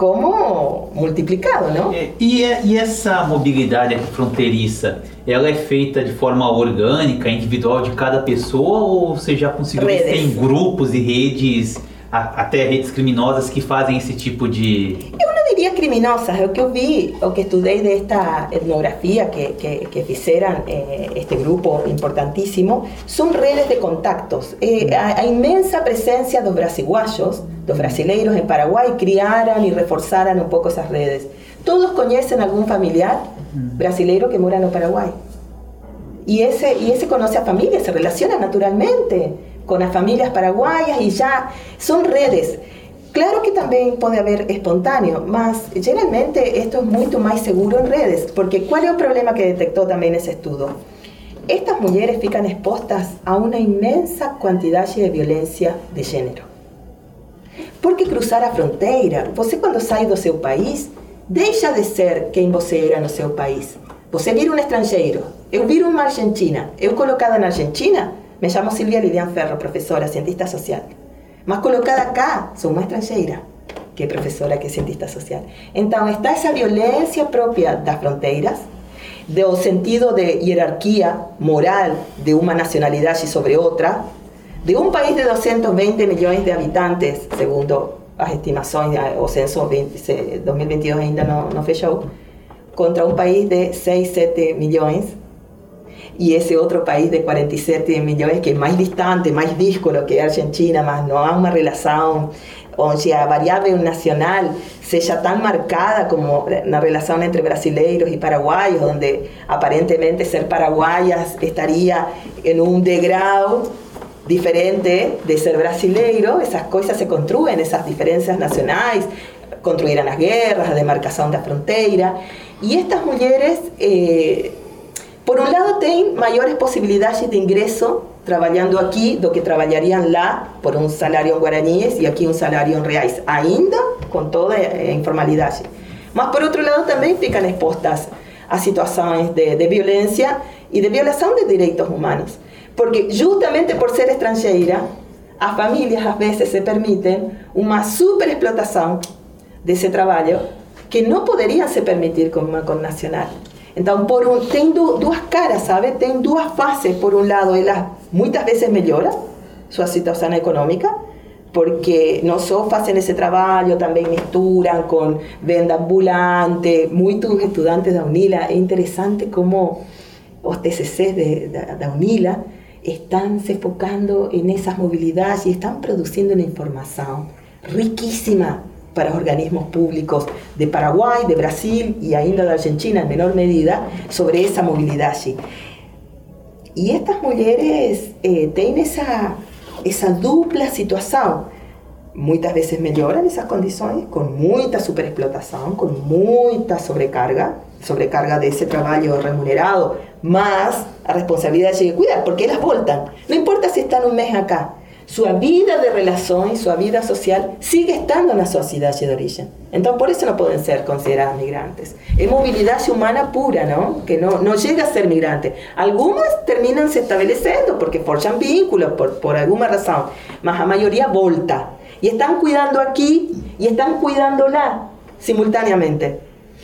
como multiplicado, não? É, e, e essa mobilidade fronteiriça, ela é feita de forma orgânica, individual de cada pessoa ou você já conseguiu ver tem grupos e redes, até redes criminosas que fazem esse tipo de... Eu não diria criminosas, o que eu vi, o que estudei desta etnografia que, que, que fizeram eh, este grupo importantíssimo, são redes de contactos. Eh, a, a imensa presença dos brasiguayos, los brasileiros en Paraguay criaran y reforzaran un poco esas redes. Todos conocen algún familiar brasileiro que mora no Paraguay. Y ese, y ese conoce a familias, se relaciona naturalmente con las familias paraguayas y ya son redes. Claro que también puede haber espontáneo, mas generalmente esto es mucho más seguro en redes, porque ¿cuál es el problema que detectó también ese estudio? Estas mujeres fican expuestas a una inmensa cantidad de violencia de género. Porque cruzar a fronteira, você quando sai do seu país, deixa de ser quem você era no seu país. Você vira um estrangeiro. Eu viro uma argentina. Eu colocada na Argentina, me chamo Silvia Lilian Ferro, professora, cientista social. Mas colocada cá, sou uma estrangeira, que é professora, que cientista social. Então, está essa violência própria das fronteiras, do sentido de hierarquia moral de uma nacionalidade sobre outra, de un país de 220 millones de habitantes, segundo las estimaciones, o censo 2022 ainda no, no fechó, contra un país de 6, 7 millones, y ese otro país de 47 millones que es más distante, más díscolo que Argentina, más no hay una relación, o sea, variable nacional sea tan marcada como la relación entre brasileiros y paraguayos, donde aparentemente ser paraguayas estaría en un degrado diferente de ser brasileiro, esas cosas se construyen, esas diferencias nacionales, construirán las guerras, la demarcación de la frontera, y estas mujeres, eh, por un lado, tienen mayores posibilidades de ingreso trabajando aquí do que trabajarían lá por un salario en guaraníes y aquí un salario en reais, ainda con toda a informalidad. Mas, por otro lado, también fican expuestas a situaciones de, de violencia y de violación de derechos humanos. Porque justamente por ser extranjera, a familias a veces se permiten una superexplotación de ese trabajo que no podrían se permitir con una nacional. Entonces, por un, dos caras, ¿sabe? Tienen dos fases. Por un lado, ellas muchas veces mejoran su situación económica, porque no solo hacen ese trabajo, también misturan con venda ambulante. Muchos estudiantes de UNILA, es interesante cómo los TCC de, UNILA están se enfocando en esas movilidades y están produciendo una información riquísima para organismos públicos de Paraguay, de Brasil y ainda de Argentina en menor medida sobre esa movilidad allí. Y estas mujeres eh, tienen esa, esa dupla situación. Muchas veces mejoran esas condiciones con mucha superexplotación, con mucha sobrecarga, sobrecarga de ese trabajo remunerado, más a responsabilidad de cuidar, porque las voltan. No importa si están un mes acá, su vida de relación, su vida social sigue estando en la sociedad de origen. Entonces, por eso no pueden ser consideradas migrantes. Es movilidad humana pura, ¿no? Que no, no llega a ser migrante. Algunas terminan se estableciendo porque forjan vínculos por, por alguna razón, mas la mayoría volta. Y están cuidando aquí y están cuidándola simultáneamente.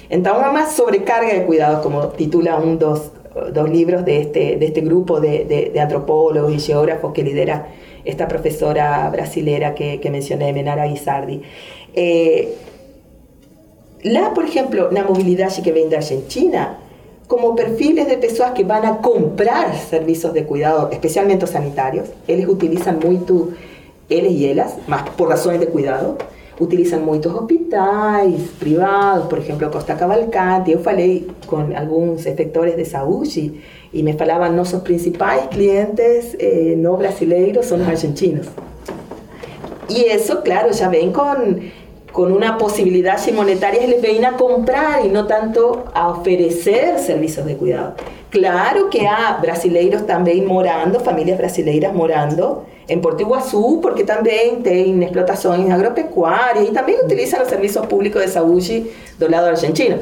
Entonces, una más sobrecarga de cuidados, como titula un dos, dos libros de este, de este grupo de, de, antropólogos y geógrafos que lidera esta profesora brasilera que, que mencioné, Menara Guisardi. Eh, la, por ejemplo, la movilidad que viene de Argentina, como perfiles de personas que van a comprar servicios de cuidado, especialmente sanitarios, ellos utilizan mucho, ellos y ellas, más por razones de cuidado, utilizan muchos hospitales privados, por ejemplo, Costa Cavalcante. Yo falei con algunos efectores de saúde y me falaban nuestros principales clientes eh, no brasileiros son los argentinos. Y eso, claro, ya ven con, con una posibilidad monetaria, les ven a comprar y no tanto a ofrecer servicios de cuidado. Claro que hay brasileiros también morando, familias brasileiras morando, en Puerto Iguazú, porque también tienen explotaciones agropecuarias y también utilizan los servicios públicos de saúde del lado argentino.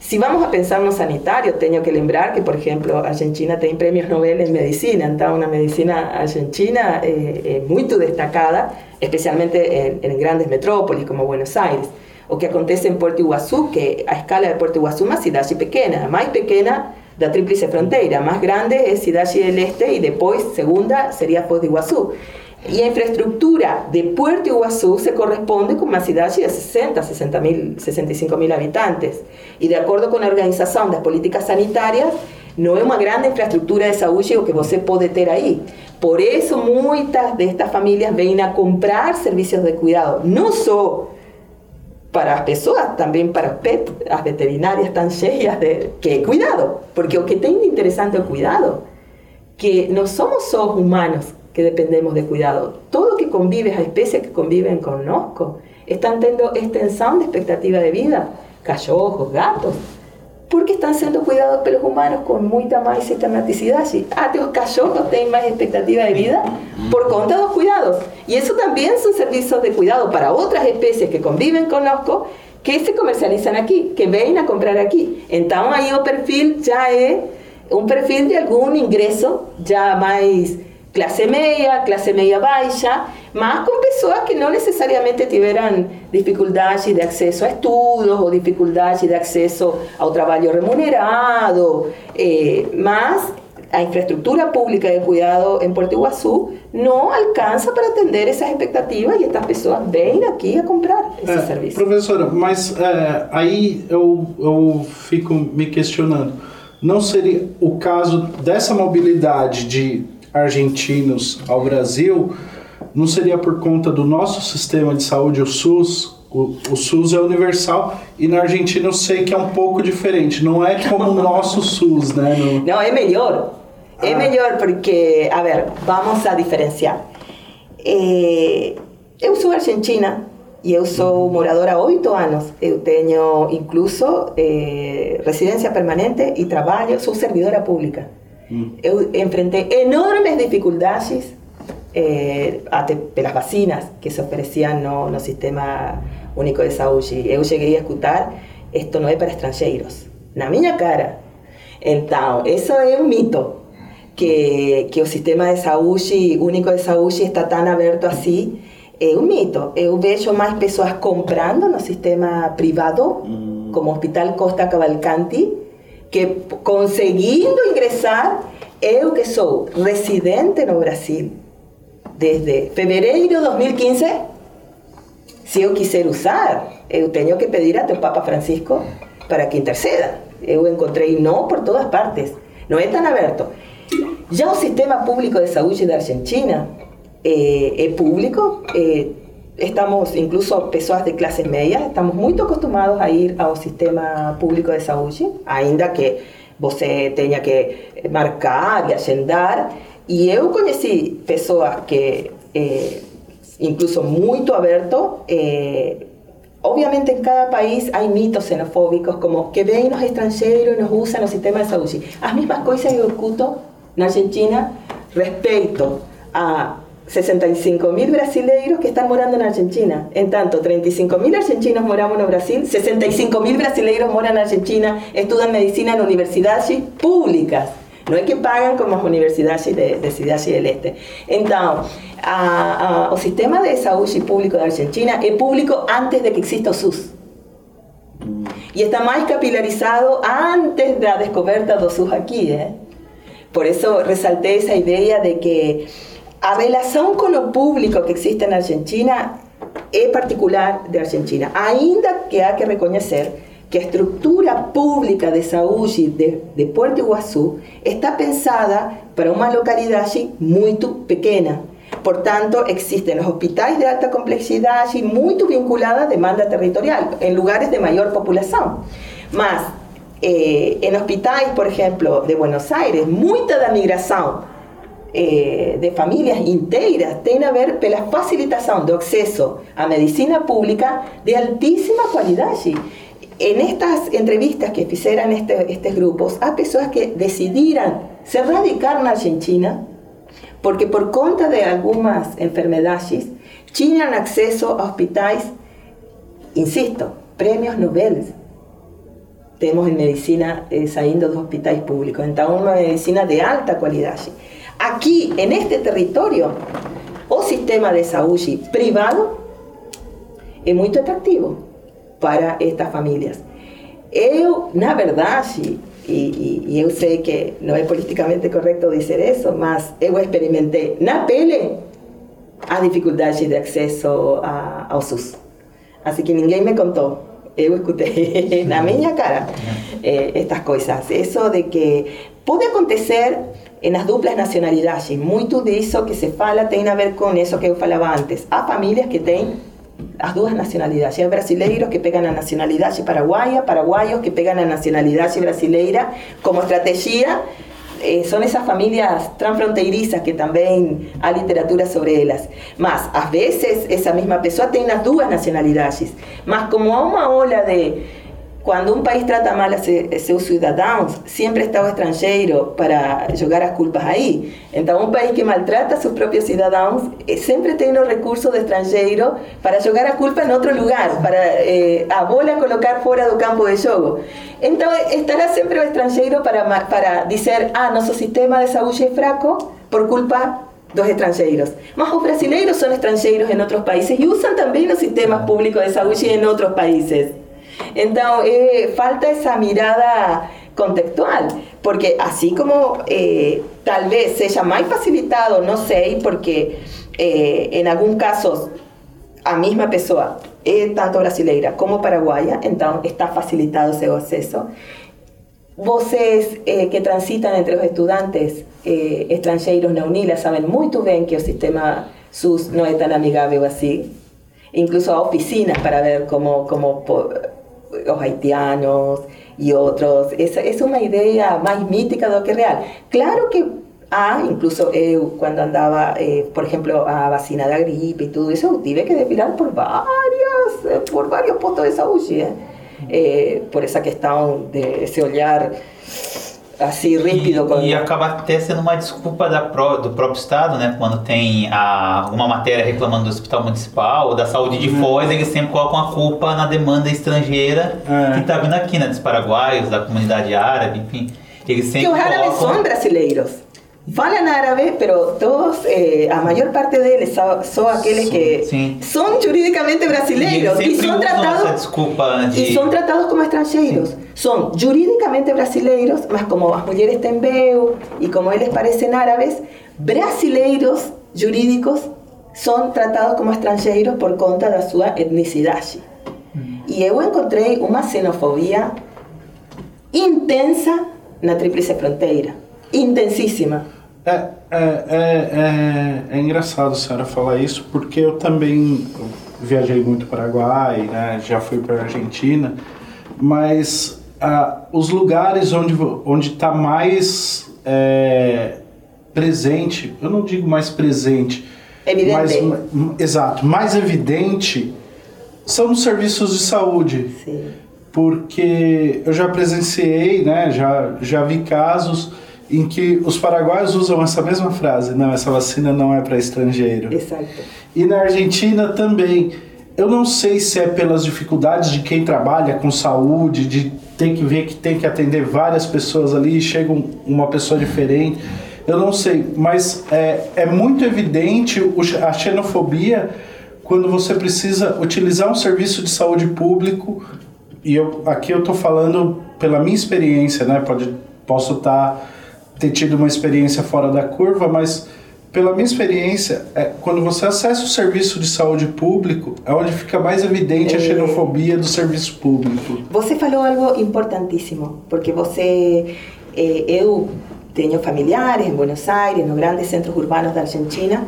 Si vamos a pensar en lo sanitario, tengo que lembrar que, por ejemplo, Argentina tiene premios Nobel en medicina, entonces una medicina argentina eh, eh, muy destacada, especialmente en, en, grandes metrópolis como Buenos Aires. O que acontece en Puerto Iguazú, que a escala de Puerto Iguazú, una ciudad pequeña, más pequeña la tríplice frontera. Más grande es Cidade del Este y después, segunda, sería Foz de Iguazú. Y la infraestructura de Puerto Iguazú se corresponde con una ciudad de 60, 60 mil, 65 mil habitantes. Y de acuerdo con la Organización de las Políticas Sanitarias, no es una gran infraestructura de salud que usted puede tener ahí. Por eso muchas de estas familias vienen a comprar servicios de cuidado. No solo para as pessoas, também para pet, as veterinárias estão de que cuidado, porque o que tem de cuidado, que não somos só humanos que dependemos de cuidado, todo que convive, as espécies que conviven conosco, están teniendo extensión de expectativa de vida, cachorros, gatos, porque están siendo cuidados pelos humanos con mucha más sistematicidad. Ah, los cachorros tienen más expectativa de vida por conta de los cuidados. Y eso también son servicios de cuidado para otras especies que conviven con nosotros que se comercializan aquí, que vienen a comprar aquí. Entonces ahí el perfil ya es un perfil de algún ingreso ya más clase media, clase media baixa, más con personas que no necesariamente tuvieran dificultades de acceso a estudios o dificultades de acceso a trabajo remunerado, eh, más la infraestructura pública de cuidado en Puerto Iguazú no alcanza para atender esas expectativas y estas personas ven aquí a comprar esse é, serviço. Professora, mas é, aí eu, eu fico me questionando, não seria o caso dessa mobilidade de argentinos ao Brasil, não seria por conta do nosso sistema de saúde, o SUS? O, o SUS é universal e na Argentina eu sei que é um pouco diferente. Não é como o nosso SUS, né? No... Não, é melhor. É ah. melhor porque, a ver, vamos a diferenciar. É, eu sou argentina e eu sou moradora há oito anos. Eu tenho incluso é, residência permanente e trabalho, sou servidora pública. Eu enfrentei enormes dificuldades eh, até pelas vacinas que se ofereciam no, no Sistema Único de Saúde. Eu cheguei a escutar, isto não é para estrangeiros. Na minha cara. Então, isso é um mito. Que, que o sistema de saúde, único de saúde, está tão aberto assim. É um mito. Eu vejo mais pessoas comprando no sistema privado, como o Hospital Costa Cavalcanti, que conseguindo ingressar, eu que sou residente no Brasil desde fevereiro de 2015, se eu quiser usar, eu tenho que pedir até o Papa Francisco para que interceda. Eu encontrei não por todas partes, não é tão aberto. Já o sistema público de saúde da Argentina é, é público, é, estamos, incluso pessoas de classes médias, estamos muito acostumados a ir ao sistema público de saúde, ainda que você tenha que marcar e agendar. E eu conheci pessoas que, eh, incluso muito aberto, eh, obviamente en cada país hay mitos xenofóbicos como que ven los extranjeros y nos usan el sistema de saúde. As mismas coisas eu escuto na Argentina respecto a 65 mil brasileiros que están morando en Argentina. En tanto, 35 mil argentinos moramos en Brasil, 65 mil brasileiros moran en Argentina, estudian medicina en universidades públicas. No es que pagan como las universidades de, de del Este. Entonces, el sistema de salud público de Argentina es público antes de que exista SUS. Y está más capilarizado antes de la descoberta del SUS aquí. ¿eh? Por eso resalté esa idea de que a relación con lo público que existe en Argentina es particular de Argentina, ainda que hay que reconocer que la estructura pública de saúde de, de Puerto Iguazú está pensada para una localidad muy pequeña. Por tanto, existen los hospitales de alta complejidad y muy vinculadas a demanda territorial, en lugares de mayor población. Más, eh, en hospitales, por ejemplo, de Buenos Aires, mucha de migración eh, de familias inteiras tiene a ver la facilitación de acceso a medicina pública de altísima calidad. En estas entrevistas que hicieron este, estos grupos, hay personas que decidieran se radicar en Argentina porque por cuenta de algunas enfermedades tenían acceso a hospitales, insisto, premios Nobel. Tenemos en medicina eh, saliendo de hospitales públicos, entonces una medicina de alta calidad aquí, en este territorio, o sistema de salud privado es muy atractivo para estas familias. Eu, na verdade, e, e, eu sei que não é politicamente correto dizer isso, mas eu experimentei na pele a dificuldade de acesso a, ao SUS. Assim que ninguém me contou. Eu escutei na minha cara eh, estas coisas. Isso de que pode acontecer en las duplas nacionalidades. Muito disso que se fala tem a ver con eso que eu falava antes. Há famílias que têm as duas nacionalidades. Hay brasileiros que pegan a nacionalidade paraguaya, paraguayos que pegan a nacionalidade brasileira como estrategia eh, son esas familias transfronterizas que también hay literatura sobre ellas. Más, a veces esa misma persona tiene las dos nacionalidades. Más como a una ola de cuando un país trata mal a sus ciudadanos, siempre está o extranjero para jugar las culpas ahí. Entonces, un país que maltrata a sus propios ciudadanos eh, siempre tiene los recursos de extranjero para jugar a culpa en otro lugar, para eh, a bola colocar fuera del campo de juego. Entonces, estará siempre el extranjero para, para decir, ah, nuestro sistema de salud es fraco por culpa dos extranjeros. Más los brasileiros son extranjeros en otros países y usan también los sistemas públicos de salud en otros países. Entonces, eh, falta esa mirada contextual, porque así como eh, tal vez sea más facilitado, no sé, porque eh, en algún caso a misma persona, tanto brasileira como paraguaya, entonces está facilitado ese acceso. Voces que transitan entre los estudiantes extranjeros na UNILA saben muy bien que el sistema SUS no es tan amigable así. Incluso a oficinas para ver cómo, cómo los haitianos y otros. Es, es una idea más mítica de lo que real. Claro que ah, incluso eu, cuando andaba, eh, por ejemplo, a vacina de gripe y todo eso, tuve que desfilar por varias, eh, por varios puntos de salud, ¿eh? Eh, por esa cuestión de ese olhar assim rípido. E, quando... e acaba até sendo uma desculpa da pro, do próprio Estado, né? Quando tem a, uma matéria reclamando do hospital municipal ou da saúde de uhum. Foz, eles sempre colocam a culpa na demanda estrangeira é. que está vindo aqui, né? Dos paraguaios, da comunidade árabe, enfim. Eles sempre que colocam... são brasileiros. Falan árabe, pero todos, eh, a mayor parte de ellos son, aquellos que son jurídicamente brasileiros y, son tratados y son tratados como extranjeros. Son jurídicamente brasileiros, más como las mujeres tembeu y como ellos parecen árabes, brasileiros jurídicos son tratados como extranjeros por conta de su etnicidad. Mm. Y yo encontré una xenofobia intensa na tríplice fronteira intensíssima. É, é, é, é, é engraçado a senhora falar isso, porque eu também viajei muito para o Paraguai, né, já fui para a Argentina, mas ah, os lugares onde onde está mais é, presente, eu não digo mais presente, evidente. mas exato, mais evidente são nos serviços de saúde. Sim. Porque eu já presenciei, né, já já vi casos em que os paraguaios usam essa mesma frase: não, essa vacina não é para estrangeiro. Exato. E na Argentina também. Eu não sei se é pelas dificuldades de quem trabalha com saúde, de ter que ver que tem que atender várias pessoas ali e chega uma pessoa diferente. Eu não sei, mas é, é muito evidente a xenofobia quando você precisa utilizar um serviço de saúde público. E eu, aqui eu estou falando pela minha experiência, né? Pode, posso estar. Tá ter tido uma experiência fora da curva, mas pela minha experiência, é, quando você acessa o serviço de saúde público, é onde fica mais evidente a é. xenofobia do serviço público. Você falou algo importantíssimo, porque você, eh, eu tenho familiares em Buenos Aires, nos grandes centros urbanos da Argentina,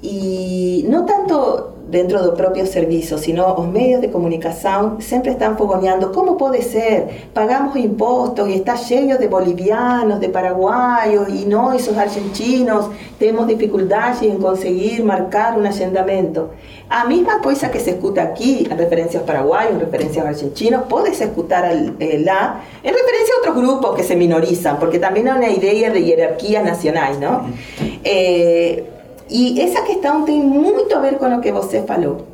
e não tanto dentro del propio servicio, sino los medios de comunicación siempre están fogoneando, ¿cómo puede ser? Pagamos impuestos y está lleno de bolivianos, de paraguayos y no esos argentinos, tenemos dificultades en conseguir marcar un agendamento. A misma cosa que se escuta aquí, en referencia a paraguayos, en referencia a argentinos, puede se escutar eh, la en referencia a otros grupos que se minorizan, porque también hay una idea de jerarquía nacional, ¿no? Eh, E essa questão tem muito a ver com o que você falou.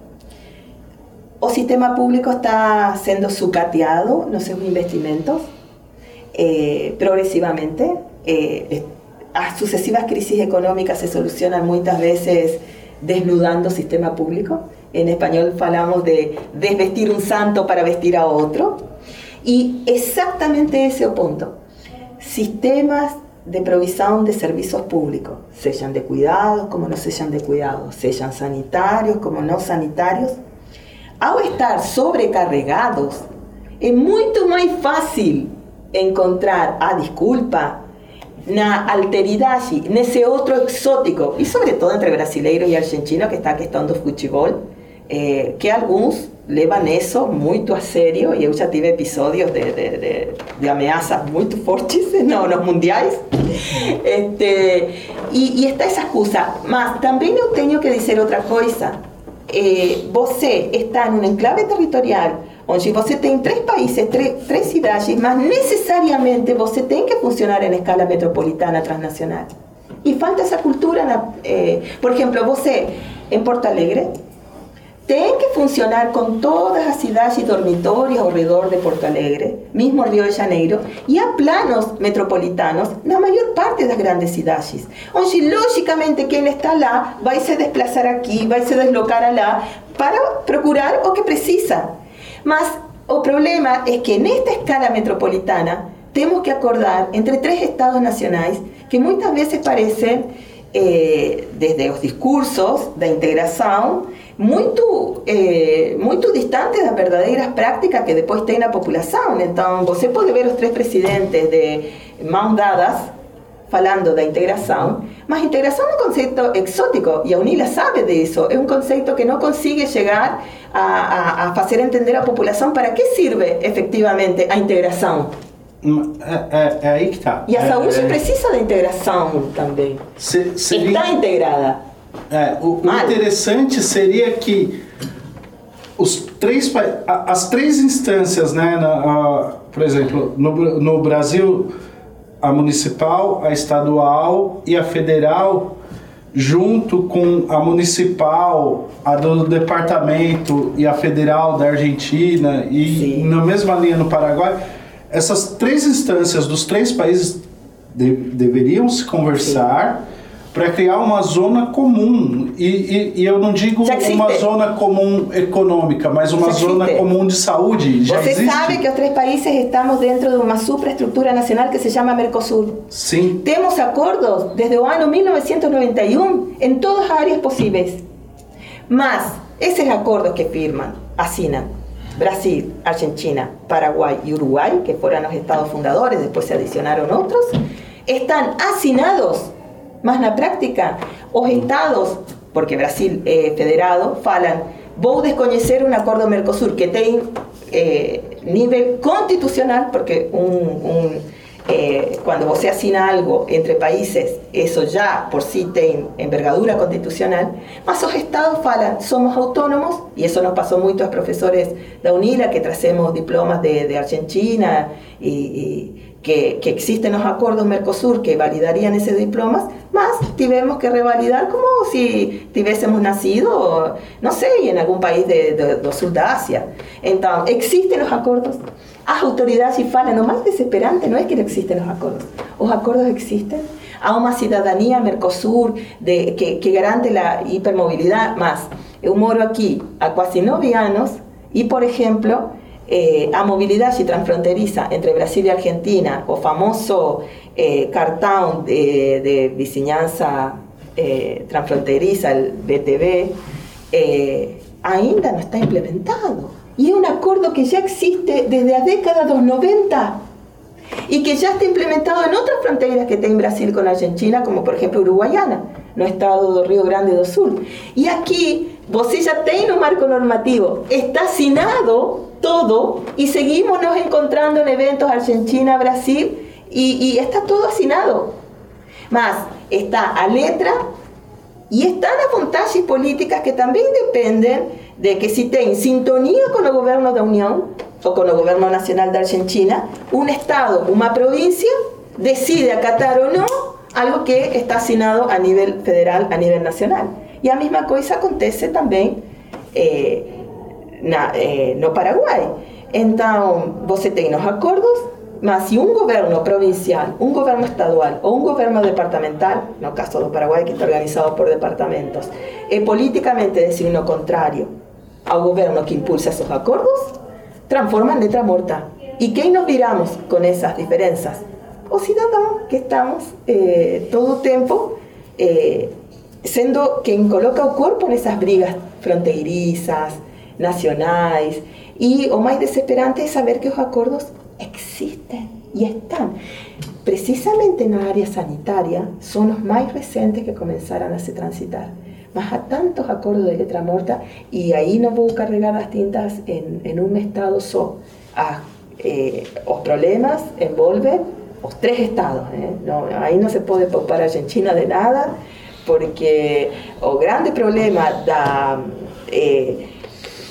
O sistema público está sendo sucateado nos seus investimentos eh, progressivamente. Eh, as sucessivas crises econômicas se solucionam muitas vezes desnudando o sistema público. En español falamos de desvestir un santo para vestir a otro. Y exactamente ese punto. Sistemas de provisión de servicios públicos, sean de cuidados como no sean de cuidados, sean sanitarios como no sanitarios, ao estar sobrecarregados, es mucho más fácil encontrar a disculpa na alteridade, nesse otro exótico, y sobre todo entre brasileiros y argentinos que está a questão do futebol, eh, que alguns levam isso muito a sério e eu já tive episódios de, de, de, de ameaças muito fortes no, nos mundiais este, e, e está essa excusa mas também eu tenho que dizer outra coisa eh, você está em um enclave territorial onde você tem três países, três, três cidades, mas necessariamente você tem que funcionar em escala metropolitana transnacional. E falta essa cultura. Na, eh, por exemplo, você em Porto Alegre tem que funcionar com todas as cidades e dormitórios ao redor de Porto Alegre, mesmo Rio de Janeiro, e há planos metropolitanos na maior parte das grandes cidades, onde logicamente quem está lá vai se desplazar aqui, vai se deslocar lá para procurar o que precisa. Mas o problema es que en esta escala metropolitana tenemos que acordar entre tres estados nacionales que muchas veces parecen, eh, desde los discursos de integración, muy eh, muito distantes las verdaderas prácticas que después tiene la población. Entonces, você puede ver los tres presidentes de mãos dadas falando da integração, mas integração é um conceito exótico e a UNILA sabe disso. É um conceito que não consegue chegar a, a, a fazer entender à população para que serve efetivamente a integração. É, é, é aí que está. E a saúde precisa da integração também. Se, seria, Está integrada. É, o, o interessante seria que os três, as três instâncias, né, na, por exemplo, no, no Brasil a municipal, a estadual e a federal, junto com a municipal, a do departamento e a federal da Argentina e Sim. na mesma linha no Paraguai, essas três instâncias dos três países de, deveriam se conversar. Para criar uma zona comum. E, e, e eu não digo uma zona comum econômica, mas uma zona comum de saúde. Já Você existe? sabe que os três países estamos dentro de uma superestrutura nacional que se chama Mercosul. Sim. Temos acordos desde o ano 1991 em todas as áreas possíveis. Mas esses acordos que firman, assinam Brasil, Argentina, Paraguay y Uruguay, que fueron los estados fundadores, después se adicionaron otros, están asignados mas na práctica, os estados, porque Brasil é federado, falam, vou desconhecer um acordo Mercosur que tem eh, nível constitucional, porque um, um eh, quando você algo entre países, isso já por si tem envergadura constitucional, mas os estados falam, somos autônomos, e isso nos passou muito aos professores da UNILA, que trazemos diplomas de, de Argentina e, e que, que, existen los acuerdos Mercosur que validarían esos diplomas, más tuvimos que revalidar como si tuviésemos nacido, no sé, en algún país de, de, sur de Asia. Entonces, existen los acuerdos. Las autoridades y falan, lo más desesperante no es que no existen los acuerdos. Los acuerdos existen. Hay una ciudadanía Mercosur de, que, que garante la hipermovilidad más. Eu moro aquí a casi nueve años y, por ejemplo, eh, a movilidad y transfronteriza entre Brasil y Argentina, o famoso eh, cartón de, de vicinanza eh, transfronteriza, el BTV, eh, ainda no está implementado. Y es un acuerdo que ya existe desde la década de los 90 y que ya está implementado en otras fronteras que tiene Brasil con Argentina, como por ejemplo Uruguayana, no estado de Río Grande do Sul. Y aquí, vos ya tiene un marco normativo, está asignado todo y seguimos nos encontrando en eventos Argentina, Brasil y, está todo asignado. Más, está a letra y están las montajes políticas que también dependen de que si en sintonía con el gobierno de Unión o con el gobierno nacional de Argentina, un estado, una provincia, decide acatar o no algo que está asignado a nivel federal, a nivel nacional. Y la misma cosa acontece también eh, eh, no Paraguai. Então, você tem os acordos, mas se um governo provincial, um governo estadual ou um governo departamental, no caso do Paraguai, que está organizado por departamentos, é politicamente de signo contrário ao governo que impulsa esses acordos, transforma em letra morta. E quem nos viramos com essas diferenças? Os cidadãos que estamos eh, todo o tempo eh, sendo quem coloca o corpo nessas brigas fronteiriças, nacionais. E o mais desesperante é saber que os acordos existem e estão. Precisamente na área sanitária, são os mais recentes que começaram a se transitar. mas a tantos acuerdos de letra morta y ahí no puedo cargar las tintas en, en un estado solo. Ah, eh, problemas envuelven los tres estados. Eh? No, ahí no se puede preocupar a Argentina de nada porque el grande problema da... Eh,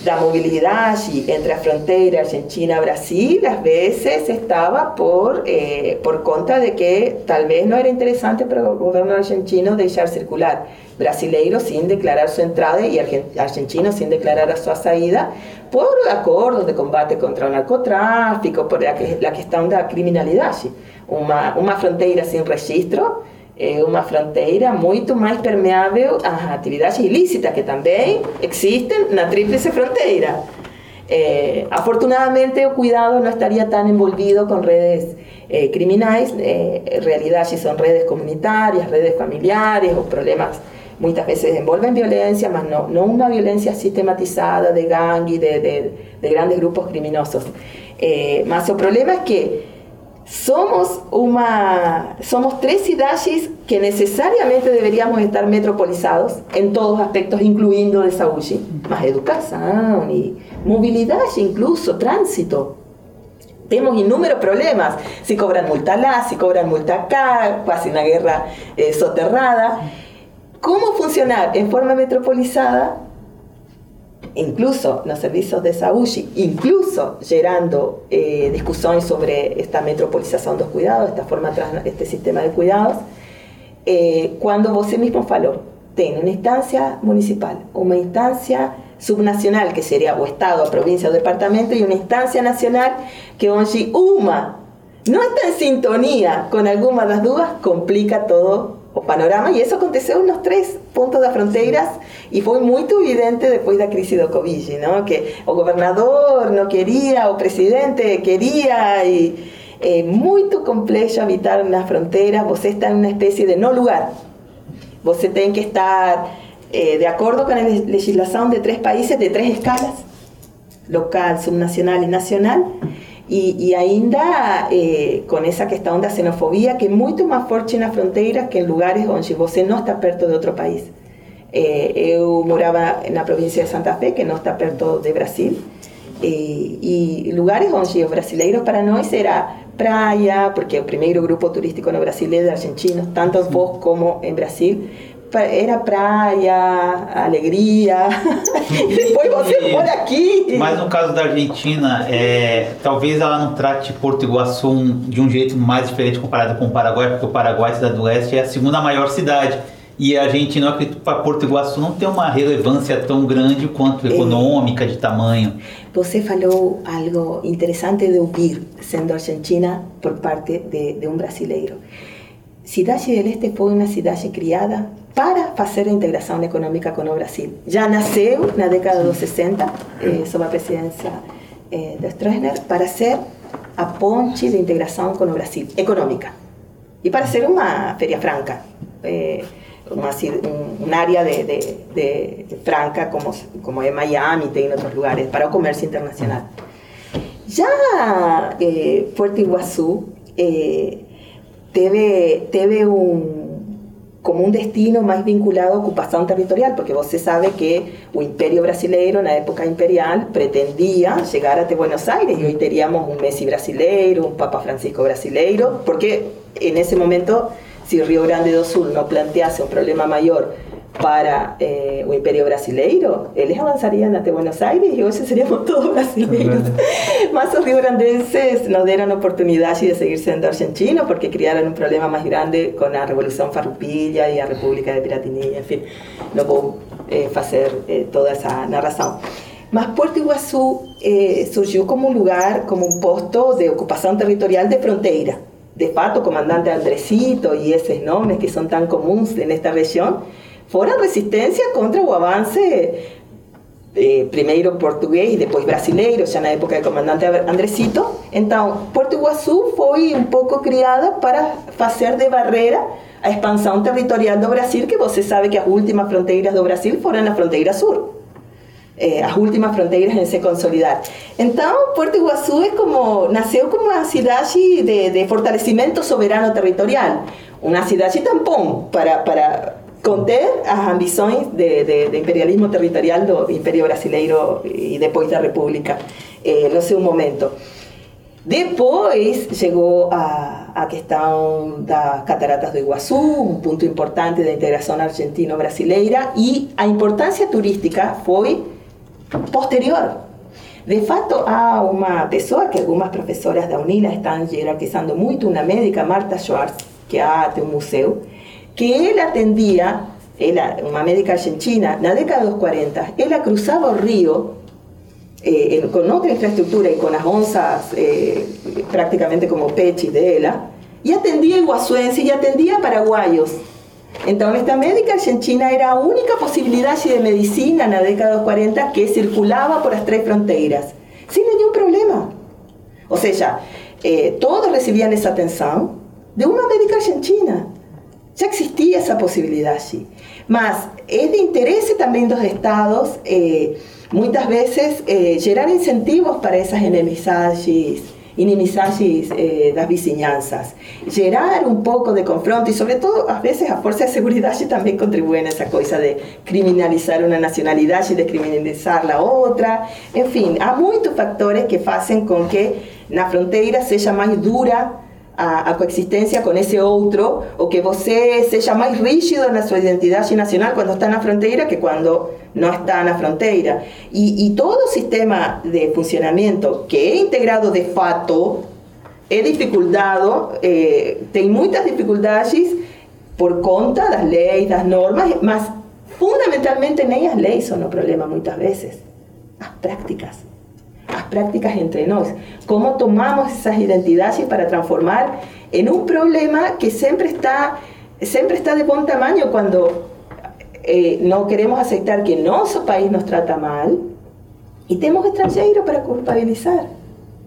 la movilidad entre las fronteras Argentina-Brasil a veces estaba por, eh, por conta de que tal vez no era interesante para el gobierno argentino dejar circular brasileiros sin declarar su entrada y argentinos sin declarar su salida por acuerdos de combate contra el narcotráfico, por la questão da criminalidade. Uma, uma fronteira sin registro é uma fronteira muito mais permeável às atividades ilícitas que também existem na tríplice fronteira. Eh, afortunadamente, o cuidado no estaría tan envolvido con redes eh, criminales. Eh, en realidad, si son redes comunitarias, redes familiares o problemas muchas veces envuelven violencia, mas no, no una violencia sistematizada de gangue, de, de, de grandes grupos criminosos. Eh, más el problema es que somos, una, somos tres ciudades que necesariamente deberíamos estar metropolizados en todos aspectos, incluyendo de salud, más educación y movilidad, incluso tránsito. Tenemos inúmeros problemas. Si cobran multa lá, si cobran multa acá, casi una guerra eh, soterrada. ¿Cómo funcionar en forma metropolizada incluso los servicios de saúde, incluso gerando eh, sobre esta metropolización los cuidados, esta forma, este sistema de cuidados, eh, cuando vos mismo falou, tiene una instancia municipal, una instancia subnacional, que sería o estado, provincia o departamento, y una instancia nacional que hoy una no está en sintonía con alguna de las dudas, complica todo o panorama y eso aconteceu nos tres puntos de fronteras y fue muy evidente después de la crisis de Covid, ¿no? que el gobernador no quería, o presidente quería y eh, muy complejo habitar en las fronteras, vos está en una especie de no lugar. Vos tiene que estar eh, de acuerdo con la legislación de tres países, de tres escalas, local, subnacional y nacional, y, y ainda eh, con esa questão da xenofobia que es mucho más fuerte en las fronteras que en lugares donde você no está perto de otro país. Eh, eu morava na província de Santa Fe, que no está perto de Brasil, eh, y lugares donde los brasileiros para nós era praia, porque el primer grupo turístico no Brasil es de argentinos, tanto Foz como en Brasil, era praia, alegria, e depois você por aqui. Mas no caso da Argentina, é, talvez ela não trate Porto Iguaçu de um jeito mais diferente comparado com o Paraguai, porque o Paraguai, cidade do leste, é a segunda maior cidade. E a Argentina, eu acredito para Porto Iguaçu não tem uma relevância tão grande quanto econômica, de tamanho. Você falou algo interessante de ouvir, sendo argentina por parte de, de um brasileiro. Cidade del Este foi uma cidade criada para fazer a integração econômica com o Brasil. Já nasceu na década dos 60, eh, sob a presidência eh, de Stroessner, para ser a ponte de integração com o Brasil, econômica. E para ser uma feria franca, eh, uma, um, um área de, de, de, franca como, como é Miami, tem em outros lugares, para o comércio internacional. Já eh, Puerto Iguaçu eh, teve, teve un como un destino más vinculado a ocupación territorial, porque vos se sabe que el imperio brasileiro, en la época imperial, pretendía llegar a Buenos Aires y hoy teníamos un Messi brasileiro, un Papa Francisco brasileiro, porque en ese momento, si Río Grande do Sul no plantease un problema mayor para eh, o Imperio Brasileiro, eles avançariam até Buenos Aires e hoje seríamos todos brasileiros. Mas os rio-grandenses nos deram oportunidade de seguir sendo argentinos porque criaram um problema mais grande com a Revolução Farroupilha e a República de Piratininha, enfim, não vou eh, fazer eh, toda essa narração. Mas Puerto Iguaçu eh, surgiu como um lugar, como um posto de ocupação territorial de fronteira. De fato, comandante Andresito e esses nomes que são tão comuns nesta região, fora resistência contra o avance eh, primeiro português e depois brasileiro, já na época do comandante Andresito. Então, Porto Iguaçu foi um pouco criada para fazer de barreira a expansão territorial do Brasil, que você sabe que as últimas fronteiras do Brasil foram na fronteira sul. Eh, as últimas fronteiras em se consolidar. Então, Porto Iguaçu é como, nasceu como uma cidade de, de fortalecimento soberano territorial, uma cidade tampão para, para conter as ambições de, de, de imperialismo territorial do Império Brasileiro e depois da República eh, no seu momento. Depois chegou a, a questão das cataratas do Iguaçu, um ponto importante da integração argentino-brasileira, e a importância turística foi posterior. De fato, há uma pessoa que algumas professoras da UNILA estão hierarquizando muito, uma médica, Marta Schwartz, que há até um museu, que ela atendia, ela, uma médica argentina, na década dos 40, ela cruzava o rio eh, con otra infraestructura y con las onzas eh, prácticamente como pechi de ella, y atendía iguazuenses y atendía paraguayos. Entonces, esta médica argentina era la única posibilidad de medicina en la década de los 40 que circulaba por las tres fronteras, sin ningún problema. O sea, eh, todos recibían esa atención de una médica argentina. Ya existía esa posibilidad allí. Más, es de interés también los estados muitas vezes eh, gerar incentivos para essas inimizades, inimizades eh, das vizinhanças, gerar um pouco de confronto e, sobretudo, às vezes a força de segurança também contribui nessa coisa de criminalizar uma nacionalidade e de criminalizar a outra. Enfim, há muitos fatores que fazem com que na fronteira seja mais dura a, a, coexistência com esse outro, ou que você seja mais rígido na sua identidade nacional quando está na fronteira que quando não está na fronteira. E, e todo sistema de funcionamento que é integrado de fato é dificultado, eh, tem muitas dificuldades por conta das leis, das normas, mas fundamentalmente nem as leis são o problema muitas vezes, as práticas prácticas entre nosotros, cómo tomamos esas identidades para transformar en un problema que siempre está, siempre está de buen tamaño cuando eh, no queremos aceptar que nuestro país nos trata mal y tenemos extranjeros para culpabilizar,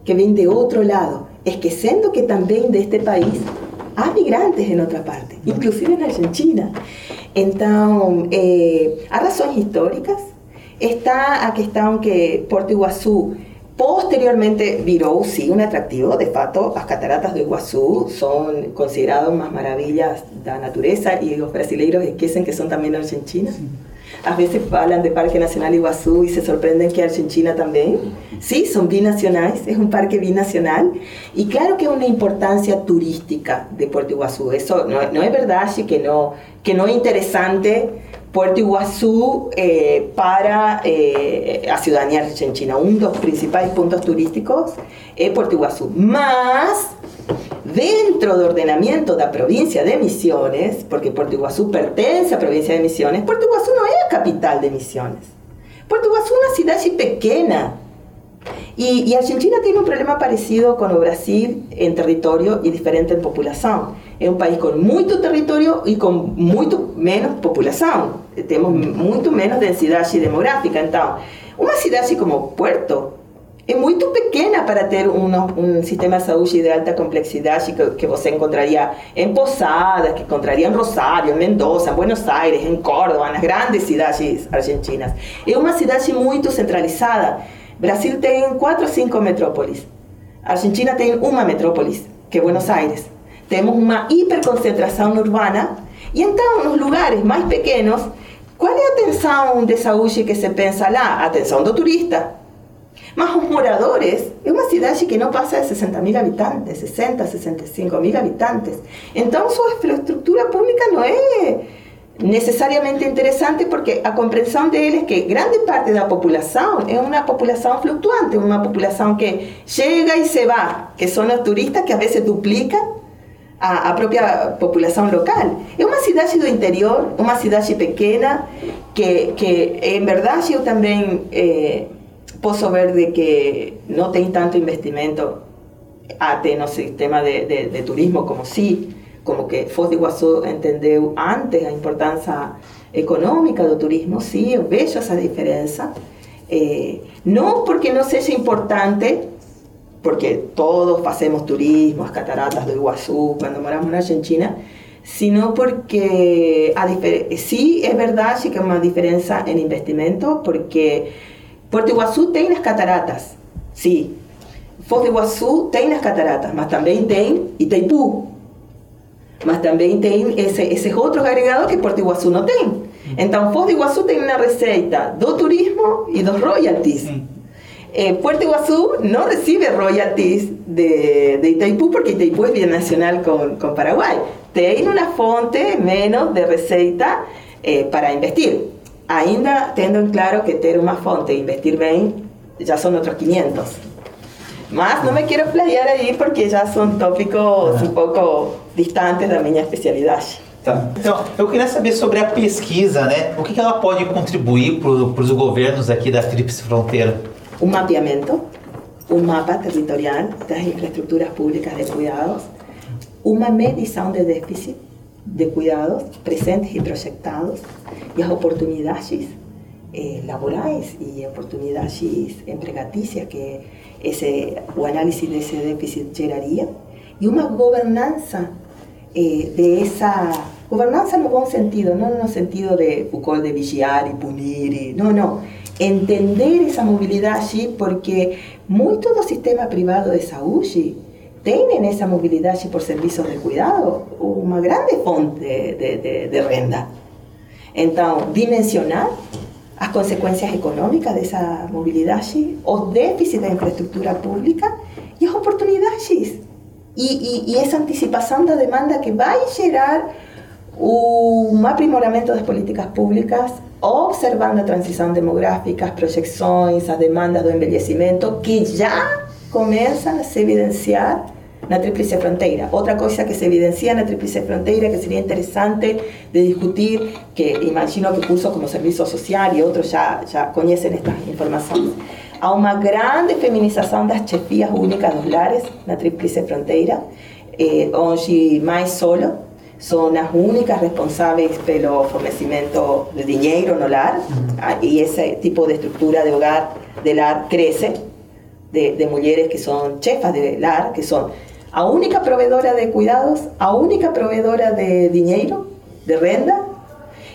que vienen de otro lado, esqueciendo que también de este país hay migrantes en otra parte, inclusive en Argentina. Entonces, eh, hay razones históricas. Está a questão que Porto Iguazú Posteriormente viró, sí, un atractivo. De fato, las cataratas de Iguazú son consideradas más maravillas de la naturaleza y los brasileños esquecen que son también argentinas. A veces hablan de Parque Nacional Iguazú y se sorprenden que Argentina también. Sí, son binacionales, es un parque binacional. Y claro que hay una importancia turística de Puerto Iguazú. Eso no, no es verdad, sí, que no, que no es interesante Puerto Iguazú eh, para eh, a ciudadanía argentina. Un dos principales puntos turísticos es Puerto Iguazú. Más, dentro del ordenamiento de la provincia de Misiones, porque Puerto Iguazú pertenece a la provincia de Misiones, Puerto Iguazú no es capital de Misiones. Puerto Iguazú es una ciudad pequeña. Y, y Argentina tiene un problema parecido con Brasil en territorio y diferente en población. Es un país con mucho territorio y con mucho menos población. Tenemos mucho menos densidad demográfica. Entonces, una ciudad así como Puerto es muy pequeña para tener un sistema de salud de alta complejidad que, que você encontraría en Posadas, que encontraría en Rosario, en Mendoza, en Buenos Aires, en Córdoba, en las grandes ciudades argentinas. Es una ciudad muy centralizada. Brasil tiene cuatro o cinco metrópolis. Argentina tiene una metrópolis, que es Buenos Aires. Tenemos una hiperconcentración urbana y entonces en los lugares más pequeños, ¿cuál es la atención de saúde que se piensa lá? Atención de turistas. Más los moradores, es una ciudad que no pasa de 60.000 habitantes, 60, 65.000 habitantes. Entonces su infraestructura pública no es necesariamente interesante porque a comprensión de él es que grande parte la población es una población fluctuante, una población que llega y se va, que son los turistas que a veces duplican a, a propia população local. É uma cidade do interior, uma cidade pequena, que, que em verdade eu também eh, ver de que não tem tanto investimento até no sistema de, de, turismo como si, como que Foz do Iguaçu entendeu antes a importância econômica do turismo, sim, eu vejo essa diferença. Eh, não porque não seja importante, porque todos hacemos turismo, las cataratas de Iguazú, cuando moramos en Argentina, sino porque sí es verdad sí que hay una diferencia en investimento, porque Puerto Iguazú tiene las cataratas, sí. Foz de Iguazú tiene las cataratas, mas también tiene Itaipú. mas também tem esse, esses outros agregados que Porto Iguaçu não tem. Então, Foz do Iguaçu tem uma receita do turismo e dos royalties. Eh, Puerto Iguazú no recibe royalties de, de Itaipú porque Itaipú es binacional con, con Paraguay. Tiene una fuente menos de receita eh, para investir. Ainda tendo en claro que tener una fuente de investir bien ya son otros 500. Más no me quiero playar ahí porque ya son tópicos um pouco distantes da minha especialidade. Tá. Então, eu queria saber sobre a pesquisa, né? O que, que ela pode contribuir para os governos aqui da Tríplice Fronteira? Un mapeamiento, un mapa territorial de las infraestructuras públicas de cuidados, una medición de déficit de cuidados presentes y proyectados y las oportunidades eh, laborales y oportunidades empregaticias que ese, o análisis de ese déficit generaría y una gobernanza eh, de esa gobernanza en un buen sentido, no en el sentido de Foucault de vigiar y punir, y, no, no, entender esa movilidad allí porque muy todo sistema privado de salud tienen esa movilidad allí por servicios de cuidado una grande fuente de, de, renda. Entonces, dimensionar las consecuencias económicas de esa movilidad allí, o déficit de infraestructura pública y las oportunidades. Y, y, y esa anticipación de demanda que va a un aprimoramento de políticas públicas observando a transição demográfica, as projeções, as demandas do envelhecimento, que já começam a se evidenciar na Tríplice Fronteira. Outra coisa que se evidencia na Tríplice Fronteira que seria interessante de discutir, que imagino que cursos como Serviço Social e outros já, já conhecem estas informações, há uma grande feminização das chefias únicas dos lares na Tríplice Fronteira, eh, mais solo son las únicas responsables pelo fornecimiento de dinero no lar y ese tipo de estructura de hogar de lar crece de, de mujeres que son chefas de lar, que son a única proveedora de cuidados, a única proveedora de dinero, de renda,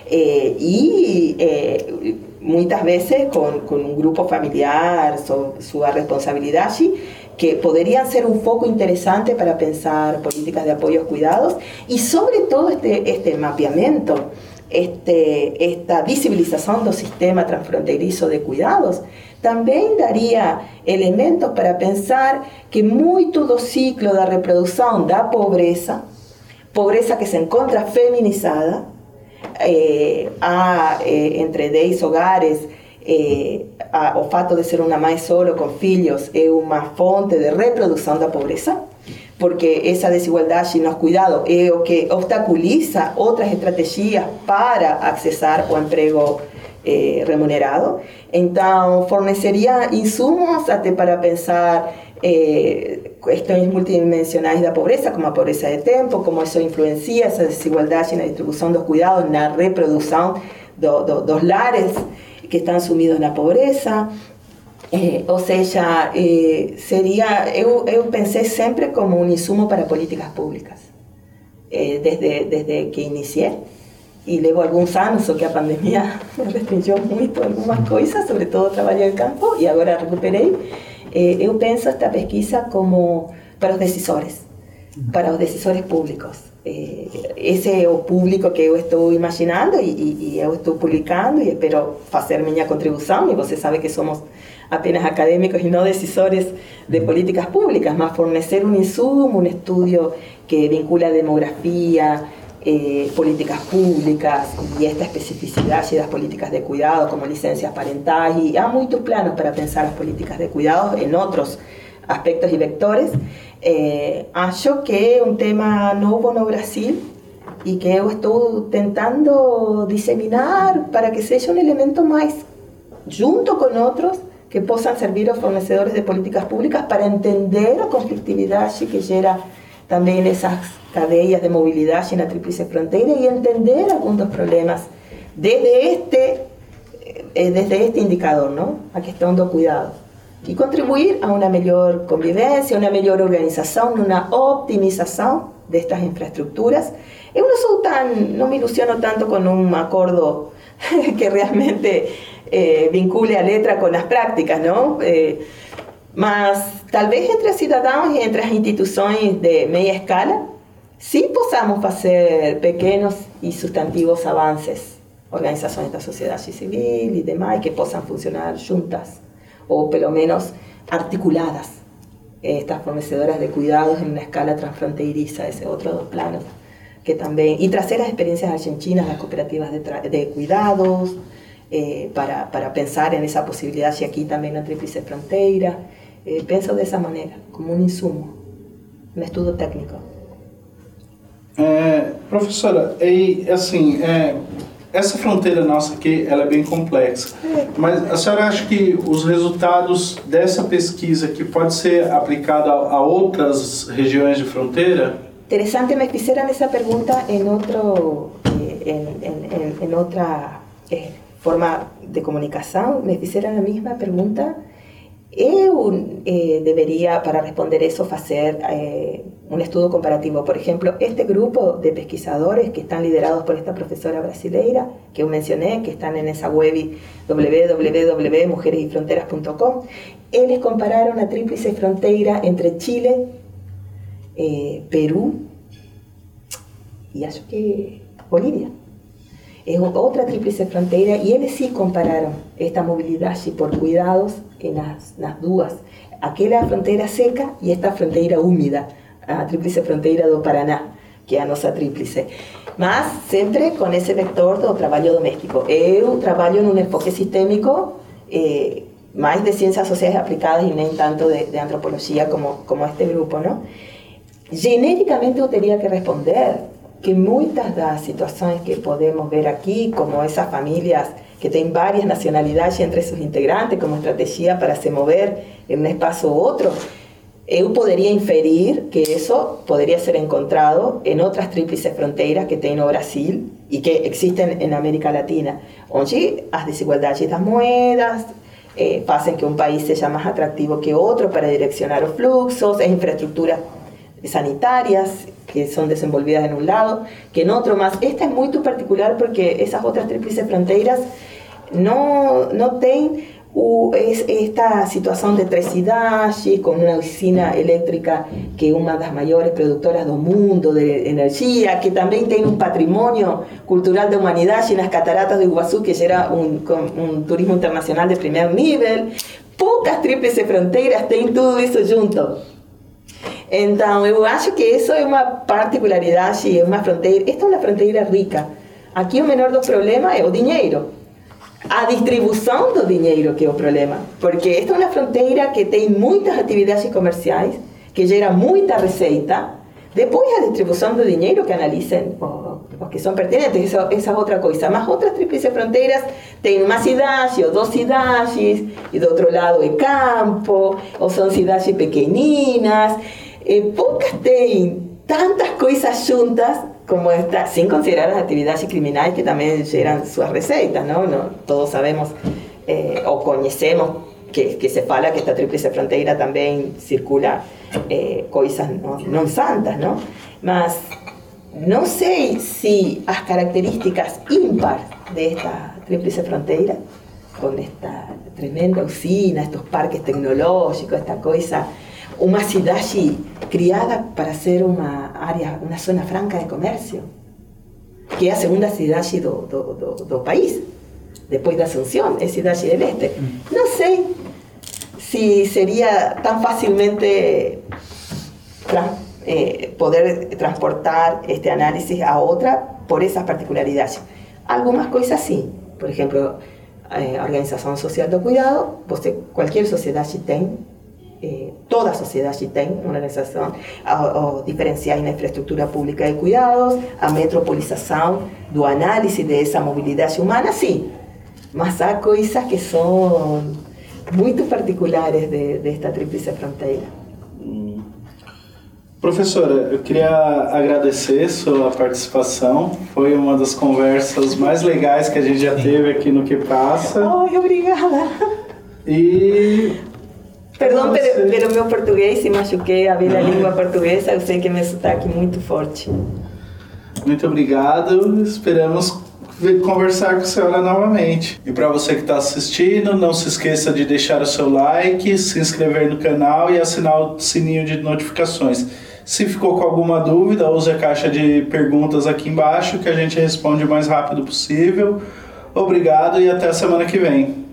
eh, y eh, muchas veces con, con, un grupo familiar, su, su responsabilidad allí, que podrían ser un foco interesante para pensar políticas de apoyo a cuidados y sobre todo este, este mapeamiento, este, esta visibilización del sistema transfronterizo de cuidados, también daría elementos para pensar que muy todo ciclo de reproducción da pobreza, pobreza que se encuentra feminizada, eh, a, eh, entre 10 hogares eh, a, o fato de ser uma mãe solo com filhos é uma fonte de reprodução da pobreza, porque essa desigualdade nos cuidados é o que obstaculiza outras estratégias para acessar o emprego eh, remunerado. Então, forneceria insumos até para pensar eh, questões multidimensionais da pobreza, como a pobreza de tempo, como isso influencia essa desigualdade na distribuição dos cuidados, na reprodução do, do, dos lares que están sumidos en la pobreza. Eh, o sea, eh, pensé siempre como un insumo para políticas públicas, eh, desde, desde que inicié. Y luego algunos años, o que la pandemia me restringió mucho algunas cosas, sobre todo trabajo en campo, y ahora recuperé. Eh, yo pienso esta pesquisa como para los decisores, para los decisores públicos. Eh, ese o público que yo estoy imaginando y, y, yo estoy publicando y espero hacer mi contribución y usted sabe que somos apenas académicos y no decisores de políticas públicas, más fornecer un insumo, un estudio que vincula demografía, eh, políticas públicas y esta especificidad y las políticas de cuidado como licencias parentales y hay muchos planos para pensar las políticas de cuidado en otros aspectos y vectores. Eh, acho que é um tema novo no Brasil e que eu estou tentando disseminar para que seja um elemento mais, junto com outros, que possam servir aos fornecedores de políticas públicas para entender a conflitividade que gera também essas cadeias de mobilidade na Tríplice Fronteira e entender alguns dos problemas desde este, eh, desde este indicador, não? a questão do cuidado y contribuir a una mejor convivencia, una mejor organización, una optimización de estas infraestructuras. Yo no, soy tan, no me ilusiono tanto con un acuerdo que realmente eh, vincule a letra con las prácticas, ¿no? Eh, mas tal vez entre ciudadanos y entre las instituciones de media escala, sí possamos fazer pequenos e sustantivos avances, organizações da sociedade civil e demais, que possam funcionar juntas, ou pelo menos articuladas, estas fornecedoras de cuidados em uma escala transfronteiriça, esse é outro dos planos. Que também, e trazer as experiências argentinas das cooperativas de, de cuidados, eh, para, para pensar en esa posibilidad, si aquí también la tríplice frontera. Eh, penso dessa maneira, como um insumo, um estudo técnico. É, professora, e é, essa fronteira nossa aqui, ela é bem complexa. Mas a senhora acha que os resultados dessa pesquisa que pode ser aplicada a, a outras regiões de fronteira? Interessante, me fizeram essa pergunta em outro, em, em, em outra eh, forma de comunicação, me fizeram a mesma pergunta Eu eh, debería, para responder eso, hacer eh, un estudio comparativo. Por ejemplo, este grupo de pesquisadores que están liderados por esta profesora brasileira, que mencioné, que están en esa web www.mujeresyfronteras.com, ellos compararon la tríplice frontera entre Chile, eh, Perú y que Bolivia. Es otra tríplice frontera y ellos sí compararon esta movilidad por cuidados en las, las duas. Aquela fronteira seca e esta fronteira úmida, a tríplice fronteira do Paraná, que é a tríplice. Mas sempre com esse vector do trabalho doméstico. Eu trabalho num enfoque sistêmico, eh, de ciências sociais aplicadas e nem tanto de, de como, como este grupo, não? Genericamente eu que responder que muitas das situações que podemos ver aqui, como essas famílias que tienen varias nacionalidades entre sus integrantes como estrategia para se mover en un espacio u otro, yo podría inferir que eso podría ser encontrado en otras tríplices fronteras que tiene Brasil y que existen en América Latina, donde las desigualdades de las moedas eh, hacen que un país sea más atractivo que otro para direccionar los fluxos, es infraestructuras sanitarias que son desenvolvidas en un lado que en otro más. Esta es muy particular porque esas otras tríplices fronteras no, no tienen es esta situación de tres cidades, con una usina eléctrica que es una de las mayores productoras del mundo de energía, que también tiene un patrimonio cultural de humanidad y las cataratas de Iguazú, que ya era un, un turismo internacional de primer nivel. Pocas tríplices fronteras tienen todo eso junto. Então, eu acho que isso é uma particularidade, é uma fronteira. Esta é uma fronteira rica. Aqui o menor do problema é o dinheiro. A distribuição do dinheiro que é o problema. Porque esta é uma fronteira que tem muitas atividades comerciais, que gera muita receita. Depois a distribuição do dinheiro que analicem os que são pertinentes, isso, essa é outra coisa. Mas outras tríplices fronteiras têm uma cidade ou duas cidades, e do outro lado é campo, ou são cidades pequeninas. Eh, pocas tienen tantas cosas juntas como esta, sin considerar las actividades criminales que también generan sus recetas, ¿no? no todos sabemos eh, o conocemos que, que, se fala que esta tríplice frontera también circula eh, cosas no, no, santas, ¿no? Mas no sé si las características impar de esta tríplice frontera, con esta tremenda usina, estos parques tecnológicos, esta cosa una ciudad criada para ser una área, una zona franca de comercio, que es la segunda ciudad do, do, do, do país, después de Asunción, es ciudad del este. Mm. No sé si sería tan fácilmente eh, poder transportar este análisis a otra por esas particularidades. Algunas cosas sí, por ejemplo, eh, organización social de cuidado, cualquier sociedad tiene eh, toda a sociedade tem uma organização ao, ao diferenciar na infraestrutura pública de cuidados, a metropolização do análise dessa mobilidade humana, sim. Mas há coisas que são muito particulares de, desta tríplice fronteira. Professora, eu queria agradecer sua participação. Foi uma das conversas mais legais que a gente já teve aqui no Que Passa. Ai, obrigada. E Perdão, pero, pero meu português se machuquei a ver a língua portuguesa, eu sei que meu sotaque é muito forte. Muito obrigado, esperamos conversar com a senhora novamente. E para você que está assistindo, não se esqueça de deixar o seu like, se inscrever no canal e assinar o sininho de notificações. Se ficou com alguma dúvida, use a caixa de perguntas aqui embaixo que a gente responde o mais rápido possível. Obrigado e até a semana que vem.